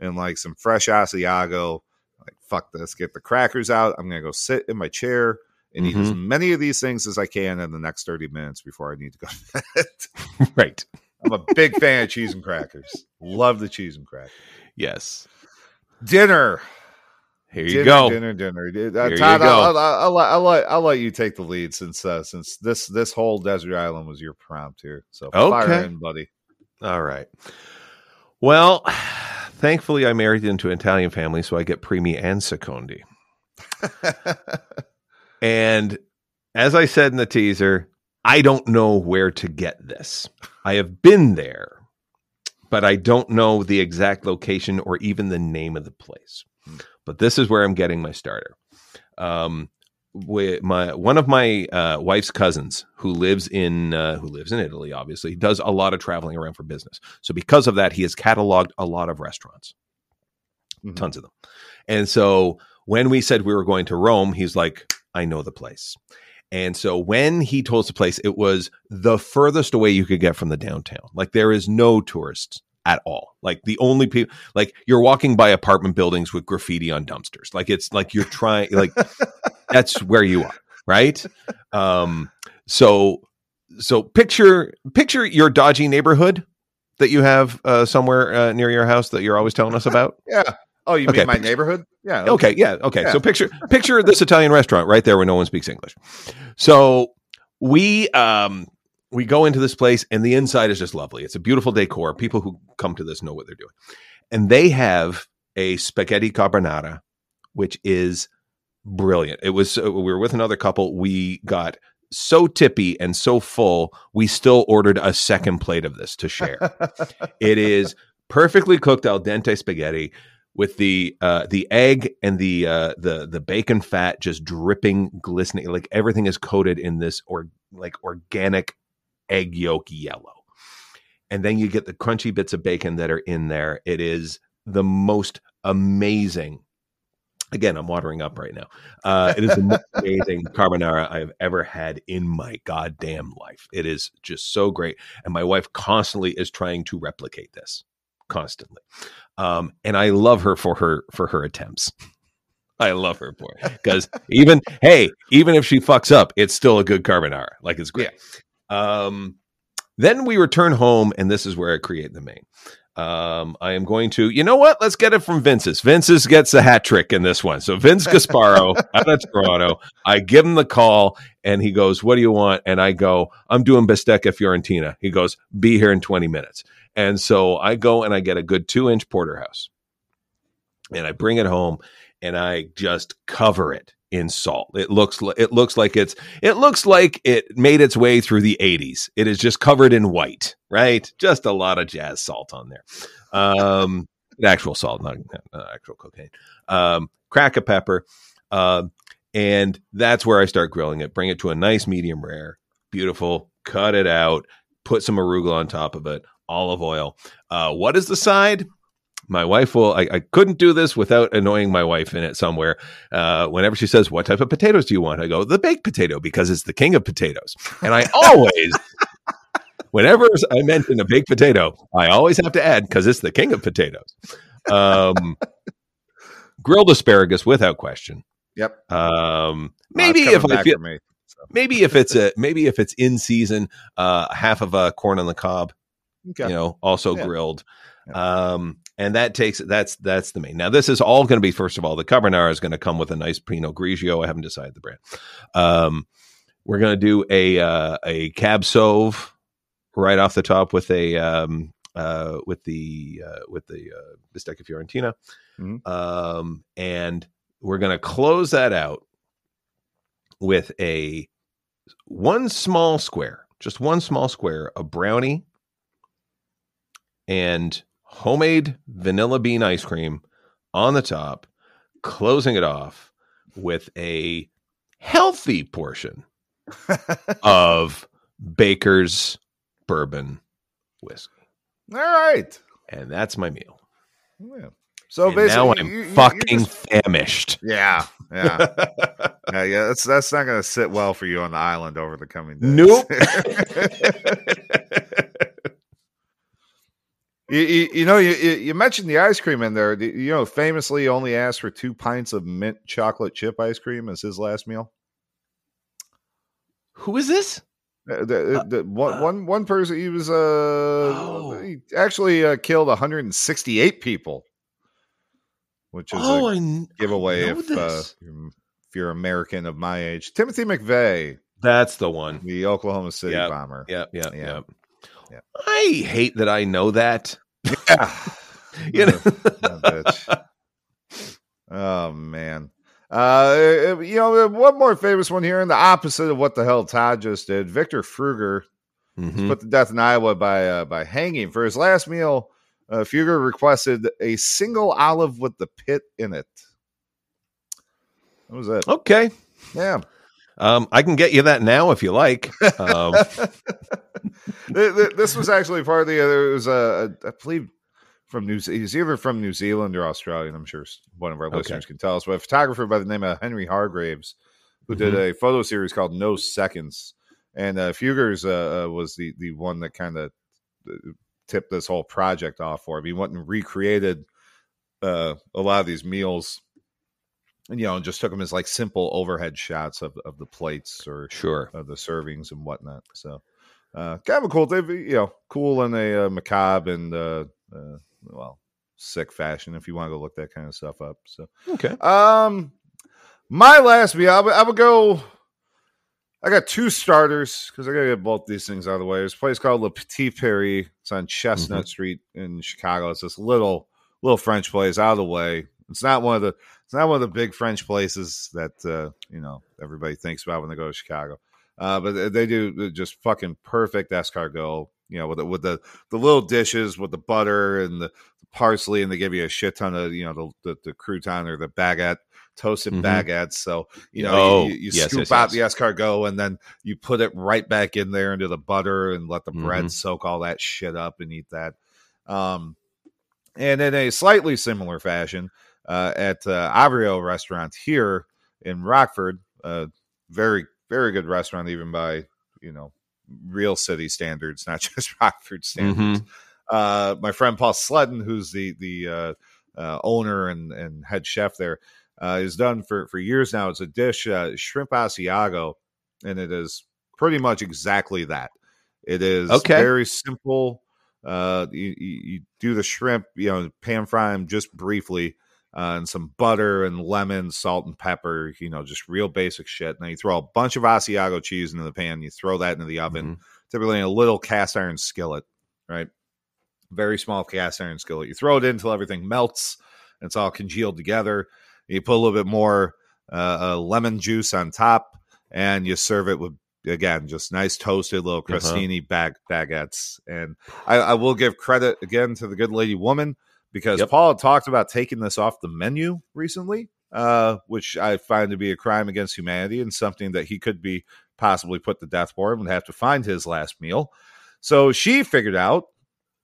and like some fresh Asiago. Like, fuck this. Get the crackers out. I'm gonna go sit in my chair. And eat as many of these things as I can in the next 30 minutes before I need to go to bed. Right. I'm a big fan of cheese and crackers. Love the cheese and crackers. Yes. Dinner. Here you dinner, go. Dinner, dinner. Uh, Here you go. I'll, I'll, I'll, let- I'll, let, I'll let you take the lead since uh, since this this whole desert island was your prompt here. So fire in, buddy. All right. Well, thankfully, I married into an Italian family, so I get primi and secondi. And as I said in the teaser, I don't know where to get this. I have been there, but I don't know the exact location or even the name of the place. But this is where I'm getting my starter. Um, with my one of my uh, wife's cousins who lives in uh, who lives in Italy, obviously does a lot of traveling around for business. So because of that, he has cataloged a lot of restaurants Mhm. tons of them. And so when we said we were going to Rome, he's like, I know the place. And so when he told us the place, it was the furthest away you could get from the downtown. Like there is no tourists at all. Like the only people, like you're walking by apartment buildings with graffiti on dumpsters. Like it's like you're trying, like that's where you are, right? Um, so so picture picture your dodgy neighborhood that you have uh, somewhere uh, near your house that you're always telling us about. Yeah. Oh, you Okay, mean my picture- neighborhood? Yeah. Okay, yeah, okay. Yeah. So picture picture this Italian restaurant right there where no one speaks English. So we um we go into this place and the inside is just lovely. It's a beautiful decor. People who come to this know what they're doing. And they have a spaghetti carbonara which is brilliant. It was uh, we were with another couple. We got so tippy and so full, we still ordered a second plate of this to share. It is perfectly cooked al dente spaghetti with the uh, the egg and the uh, the the bacon fat just dripping, glistening. Like everything is coated in this or like organic egg yolk yellow, and then you get the crunchy bits of bacon that are in there. It is the most amazing. Again, I'm watering up right now. Uh, it is the most amazing carbonara I have ever had in my goddamn life. It is just so great, and my wife constantly is trying to replicate this constantly um, and I love her for her for her attempts. I love her for it because even hey, even if she fucks up, it's still a good carbonara. Like it's great. Um, then we return home, and this is where I create the main. Um, I am going to, you know what? Let's get it from Vince's. Vince's gets a hat trick in this one. So Vince Gasparro out of Toronto. I give him the call and he goes, What do you want? And I go, I'm doing Bistecca Fiorentina. He goes, Be here in 20 minutes. And so I go and I get a good two inch porterhouse and I bring it home and I just cover it in salt. It looks it looks like it's it looks like it made its way through the 80s. It is just covered in white, right? Just a lot of jazz salt on there. Um actual salt, not, not actual cocaine. Um crack a pepper. Um and that's where I start grilling it. Bring it to a nice medium rare. Beautiful. Cut it out. Put some arugula on top of it. Olive oil. Uh, what is the side? My wife will I, I, couldn't do this without annoying my wife in it somewhere uh, whenever she says what type of potatoes do you want i go the baked potato because it's the king of potatoes and i always whenever i mention a baked potato i always have to add because it's the king of potatoes um, grilled asparagus without question Yep. um, Uh, maybe if i feel me. maybe if it's a maybe if it's in season uh half of a corn on the cob Okay. you know also Yeah. grilled um and that takes that's that's the main. Now this is all going to be first of all the carbonara is going to come with a nice pinot grigio. I haven't decided the brand. Um we're going to do a uh a cab sauve right off the top with a um uh with the uh with the uh bistecca fiorentina. Mhm. um and we're going to close that out with a one small square, just one small square of brownie and homemade vanilla bean ice cream on the top, closing it off with a healthy portion of Baker's bourbon whiskey. All right. And that's my meal. Yeah. So and basically, now I'm you- you- fucking just- famished. yeah, yeah, yeah, yeah. That's that's not going to sit well for you on the island over the coming days. Nope. you, you, you know, you, you you mentioned the ice cream in there. You know, famously only asked for two pints of mint chocolate chip ice cream as his last meal. Who is this? Uh, the, the, one, uh, one one person he was uh Oh. he actually uh, killed 168 people, which is Oh, a I kn- I giveaway if uh, you're, if you're American of my age. Timothy McVeigh, That's the one. the Oklahoma City Yep. bomber. Yep, yep, Yeah. yep. Yep. I hate that I know that. Yeah. You know, That bitch. Oh man. Uh, you know, one more famous one here, and the opposite of what the hell Todd just did. Victor Feguer Mhm. put to death in Iowa by uh, by hanging for his last meal. Uh, Feguer requested a single olive with the pit in it. That was it. Okay. Yeah. Um, I can get you that now if you like. Um, Th- th- this was actually part of the other. It was uh, I believe from New. He's either from New Zealand or Australia. I'm sure one of our Okay. listeners can tell us. But a photographer by the name of Henry Hargreaves, who did Mm-hmm. a photo series called No Seconds, and uh, Feguer's uh, uh, was the the one that kind of tipped this whole project off for him. He went and recreated uh, a lot of these meals. And, you know, and just took them as like simple overhead shots of, of the plates or sure. of the servings and whatnot. So, uh, kind of a cool thing, you know, cool in a uh, macabre and uh, uh, well, sick fashion if you want to go look that kind of stuff up. So, Okay. um, my last meal, I would, I would go. I got two starters because I gotta get both these things out of the way. There's a place called Le Petit Paris. It's on Chestnut Street in Chicago. It's this little little French place out of the way. It's not one of the it's not one of the big French places that uh, you know everybody thinks about when they go to Chicago. Uh, but they- do just fucking perfect escargot. You know, with the, with the the little dishes with the butter and the parsley, and they give you a shit ton of you know the the, the crouton or the baguette toasted Mhm. baguettes. So you know Oh, you, you, yes, scoop yes, out yes. the escargot and then you put it right back in there into the butter and let the bread Mhm. soak all that shit up and eat that. Um, and in a slightly similar fashion, uh, at uh, Abreo restaurant here in Rockford, uh, very very good restaurant even by you know real city standards, not just Rockford standards. Uh, my friend Paul Sletten, who's the the uh, uh, owner and, and head chef there, uh, has done for for years now. It's a dish, uh, shrimp asiago, and it is pretty much exactly that. It is Okay. very simple, Uh, you, you, you do the shrimp, you know, pan fry them just briefly, uh, and some butter and lemon, salt and pepper. You know, just real basic shit. And then you throw a bunch of Asiago cheese into the pan. You throw that into the oven, typically in a little cast iron skillet, right? Very small cast iron skillet. You throw it in until everything melts. And it's all congealed together. You put a little bit more uh, uh, lemon juice on top, and you serve it with again just nice toasted little Uh-huh. crostini bag baguettes. And I, I will give credit again to the good lady woman because Yep. Paul had talked about taking this off the menu recently, uh, which I find to be a crime against humanity and something that he could be possibly put to death for and would have to find his last meal. So she figured out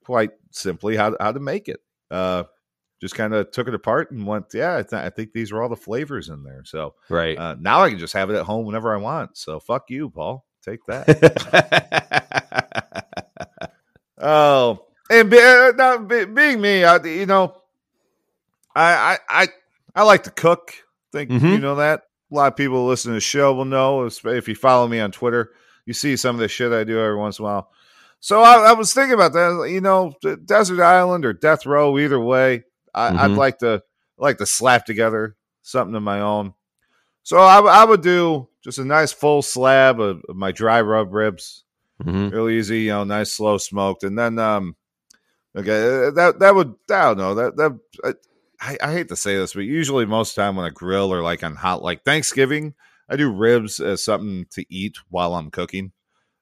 quite simply how, how to make it. Uh, just kind of took it apart and went, yeah, I, th- I think these are all the flavors in there. So Right. uh, now I can just have it at home whenever I want. So fuck you, Paul. Take that. oh, and be, uh, now, be, being me, I, you know, I, I I I like to cook. think Mhm. you know that. A lot of people who listen to the show will know. If you follow me on Twitter, you see some of the shit I do every once in a while. So I, I was thinking about that. You know, Desert Island or Death Row, either way, I, I'd Mhm. like to like to slap together something of my own. So I, I would do just a nice full slab of, of my dry rub ribs, Mhm. real easy, you know, nice slow smoked, and then um, okay, uh, that that would I don't know that that I, I, hate to say this, but usually most time when I grill or like on hot like Thanksgiving, I do ribs as something to eat while I'm cooking.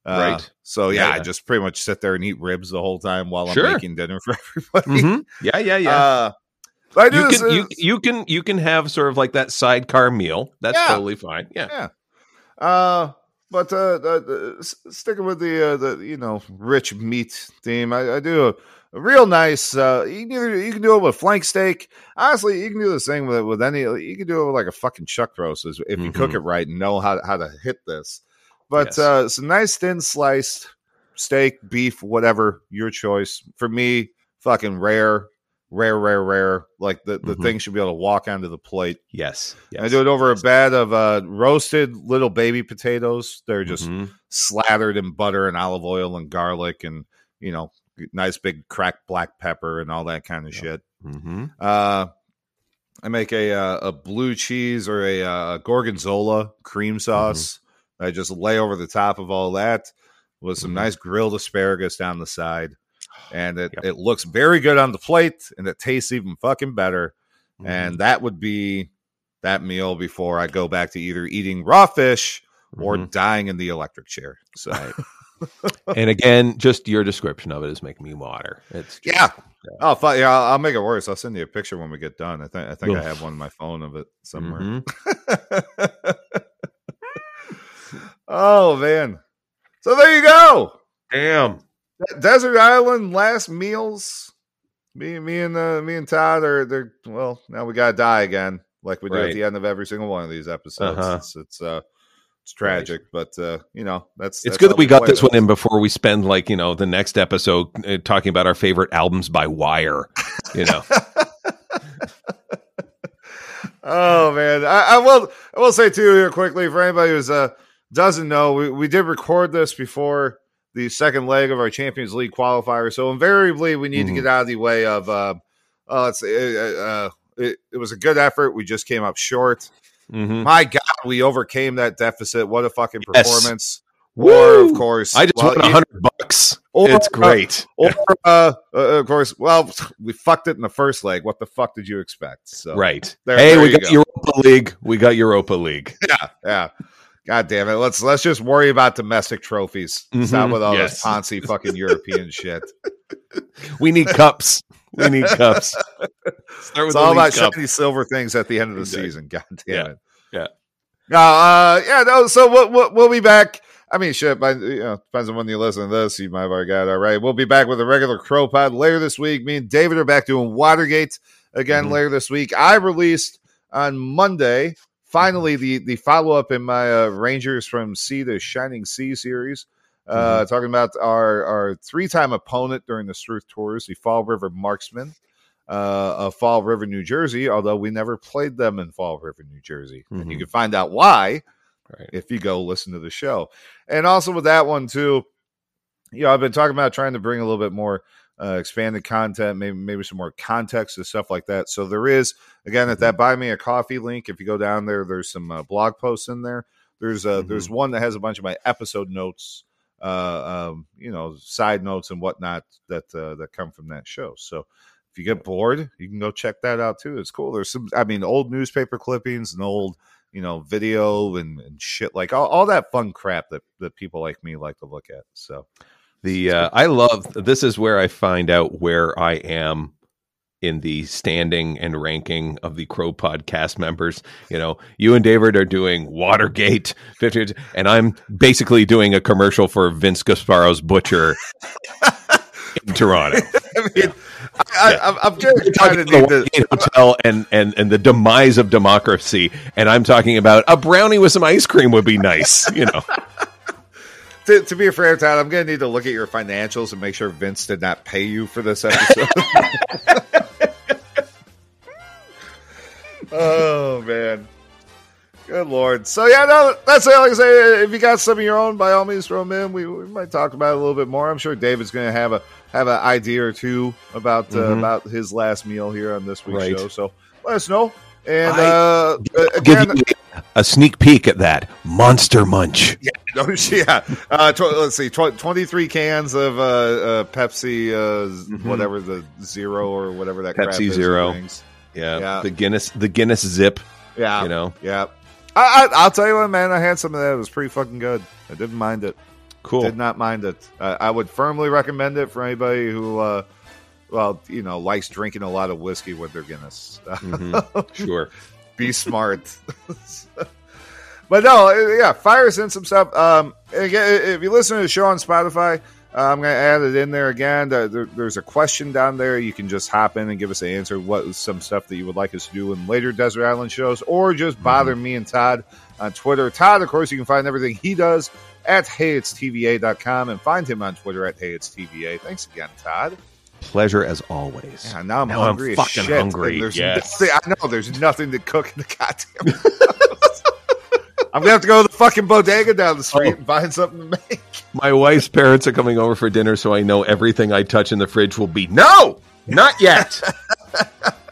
Uh, Right. So yeah, Yeah, I just pretty much sit there and eat ribs the whole time while I'm making dinner for everybody. Mhm. Yeah, yeah, yeah. Uh, you can you uh, you can you can have sort of like that sidecar meal. That's Yeah. totally fine. Yeah. Yeah. Uh, but uh, uh, uh, sticking with the uh, the you know rich meat theme, I, I do a, a real nice. Uh, you can either, you can do it with flank steak. Honestly, you can do this thing with with any. You can do it with like a fucking chuck roast if you cook Mhm. it right and know how how to hit this. But Yes. uh, it's a nice thin sliced steak, beef, whatever your choice. For me, fucking rare, rare, rare, rare. Like the the Mhm. thing should be able to walk onto the plate. Yes. yes. I do it over a bed of uh, roasted little baby potatoes. They're just Mhm. slathered in butter and olive oil and garlic and, you know, nice big cracked black pepper and all that kind of shit. Mhm. Uh, I make a uh, a blue cheese or a uh, gorgonzola cream sauce. I just lay over the top of all that with some Mhm. nice grilled asparagus down the side. And it, Yep. it looks very good on the plate and it tastes even fucking better and that would be that meal before I go back to either eating raw fish or Mhm. dying in the electric chair. So and again, just your description of it is making me water. It's just- yeah, oh fuck yeah, I'll, I'll make it worse. I'll send you a picture when we get done. I think I think I have one on my phone of it somewhere. Mhm. oh man, so there you go. Damn. Desert Island last meals. Me, me and uh, me and Todd are they're well. Now we gotta die again, like we do at the end of every single one of these episodes. Uh-huh. It's, it's uh, it's tragic, but uh, you know that's It's that's good that we got this one in before we spend like you know the next episode uh, talking about our favorite albums by Wire. You know, oh man, I, I will I will say too here quickly for anybody who's uh doesn't know, we, we did record this before the second leg of our Champions League qualifier, so invariably we need Mhm. to get out of the way of uh, uh, it's, uh, uh, it, it was a good effort. We just came up short. Mhm. My God, we overcame that deficit. What a fucking Yes. performance! Woo! Or of course, I just well, won a hundred bucks. or- it's great. Or uh, uh, of course, well, we fucked it in the first leg. What the fuck did you expect? So right. there- hey, there we got go. Europa League. We got Europa League. yeah, yeah. God damn it. Let's let's just worry about domestic trophies. Stop Mhm, with all yes. this Ponzi fucking European shit. We need cups. We need cups. Start It's all the about League Cup. shiny silver things at the end of the Exactly. season. God damn Yeah, it. Yeah. No, uh, yeah, no. So we'll, we'll, we'll be back. I mean, shit. By, you know, depends on when you listen to this. You might have already got it all right. We'll be back with a regular CROpod later this week. Me and David are back doing Watergate again Mhm. later this week. I released on Monday finally the the follow up in my uh, Rangers from Sea to Shining Sea series. Uh, Talking about our our three time opponent during the Struth tours, the Fall River Marksmen uh, of Fall River, New Jersey. Although we never played them in Fall River, New Jersey, and you Mhm. can find out why Right. if you go listen to the show. And also with that one too, you know, I've been talking about trying to bring a little bit more uh, expanded content, maybe maybe some more context and stuff like that. So there is again at that buy me a coffee link. If you go down there, there's some uh, blog posts in there. There's uh, there's one that has a bunch of my episode notes, uh, um, you know, side notes and whatnot that uh, that come from that show. So if you get bored, you can go check that out too. It's cool. There's some, I mean, old newspaper clippings and old, you know, video and, and shit like all, all that fun crap that that people like me like to look at. So The uh, I love this is where I find out where I am in the standing and ranking of the Crow podcast members. You know, you and David are doing Watergate 50, and I'm basically doing a commercial for Vince Gasparro's Butcher in Toronto. I mean, I, I, I'm, I'm kind of talking need about to. the Watergate Hotel and, and and the demise of democracy, and I'm talking about a brownie with some ice cream would be nice. You know, to, to be a fair, Todd, I'm going to need to look at your financials and make sure Vince did not pay you for this episode. oh man, good lord! So yeah, no, that's it. Like I say, if you got some of your own, by all means, throw them in. We, we might talk about it a little bit more. I'm sure David's going to have a have an idea or two about uh, Mhm. about his last meal here on this week's Right. show. So let us know. And uh, give again, you a sneak peek at that Monster Munch. No, yeah. Uh, tw- let's see, tw- twenty-three cans of uh, uh, Pepsi, uh, Mhm. whatever the zero or whatever that crap Pepsi is Zero. Yeah, Yeah. the Guinness, the Guinness Zip. Yeah, You know, yeah. I, I, I'll tell you what, man. I had some of that. It was pretty fucking good. I didn't mind it. Cool. Did not mind it. Uh, I would firmly recommend it for anybody who, uh, well, you know, likes drinking a lot of whiskey with their Guinness. Mhm. Sure. be smart. but no, uh, yeah, fire us in some stuff. Um, again, if you listen to the show on Spotify, uh, I'm going to add it in there again. There, there- there's a question down there. You can just hop in and give us an answer. What is some stuff that you would like us to do in later Desert Island shows, or just bother me and Todd on Twitter. Todd, of course, you can find everything he does at heyitstva.com and find him on Twitter at heyitstva. Thanks again, Todd. Pleasure as always. Yeah, now I'm Now I'm hungry as fucking shit. hungry, There's yes. nothing, I know there's nothing to cook in the goddamn. house. I'm gonna have to go to the fucking bodega down the street Oh. and find something to make. My wife's parents are coming over for dinner, so I know everything I touch in the fridge will be no, not yet.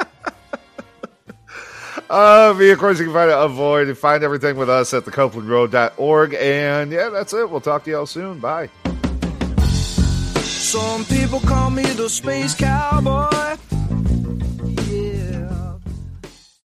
Uh, me, of course, you can find it ofvoid and find everything with us at thecopelandroad.org. And yeah, that's it. We'll talk to y'all soon. Bye. Some people call me the space cowboy.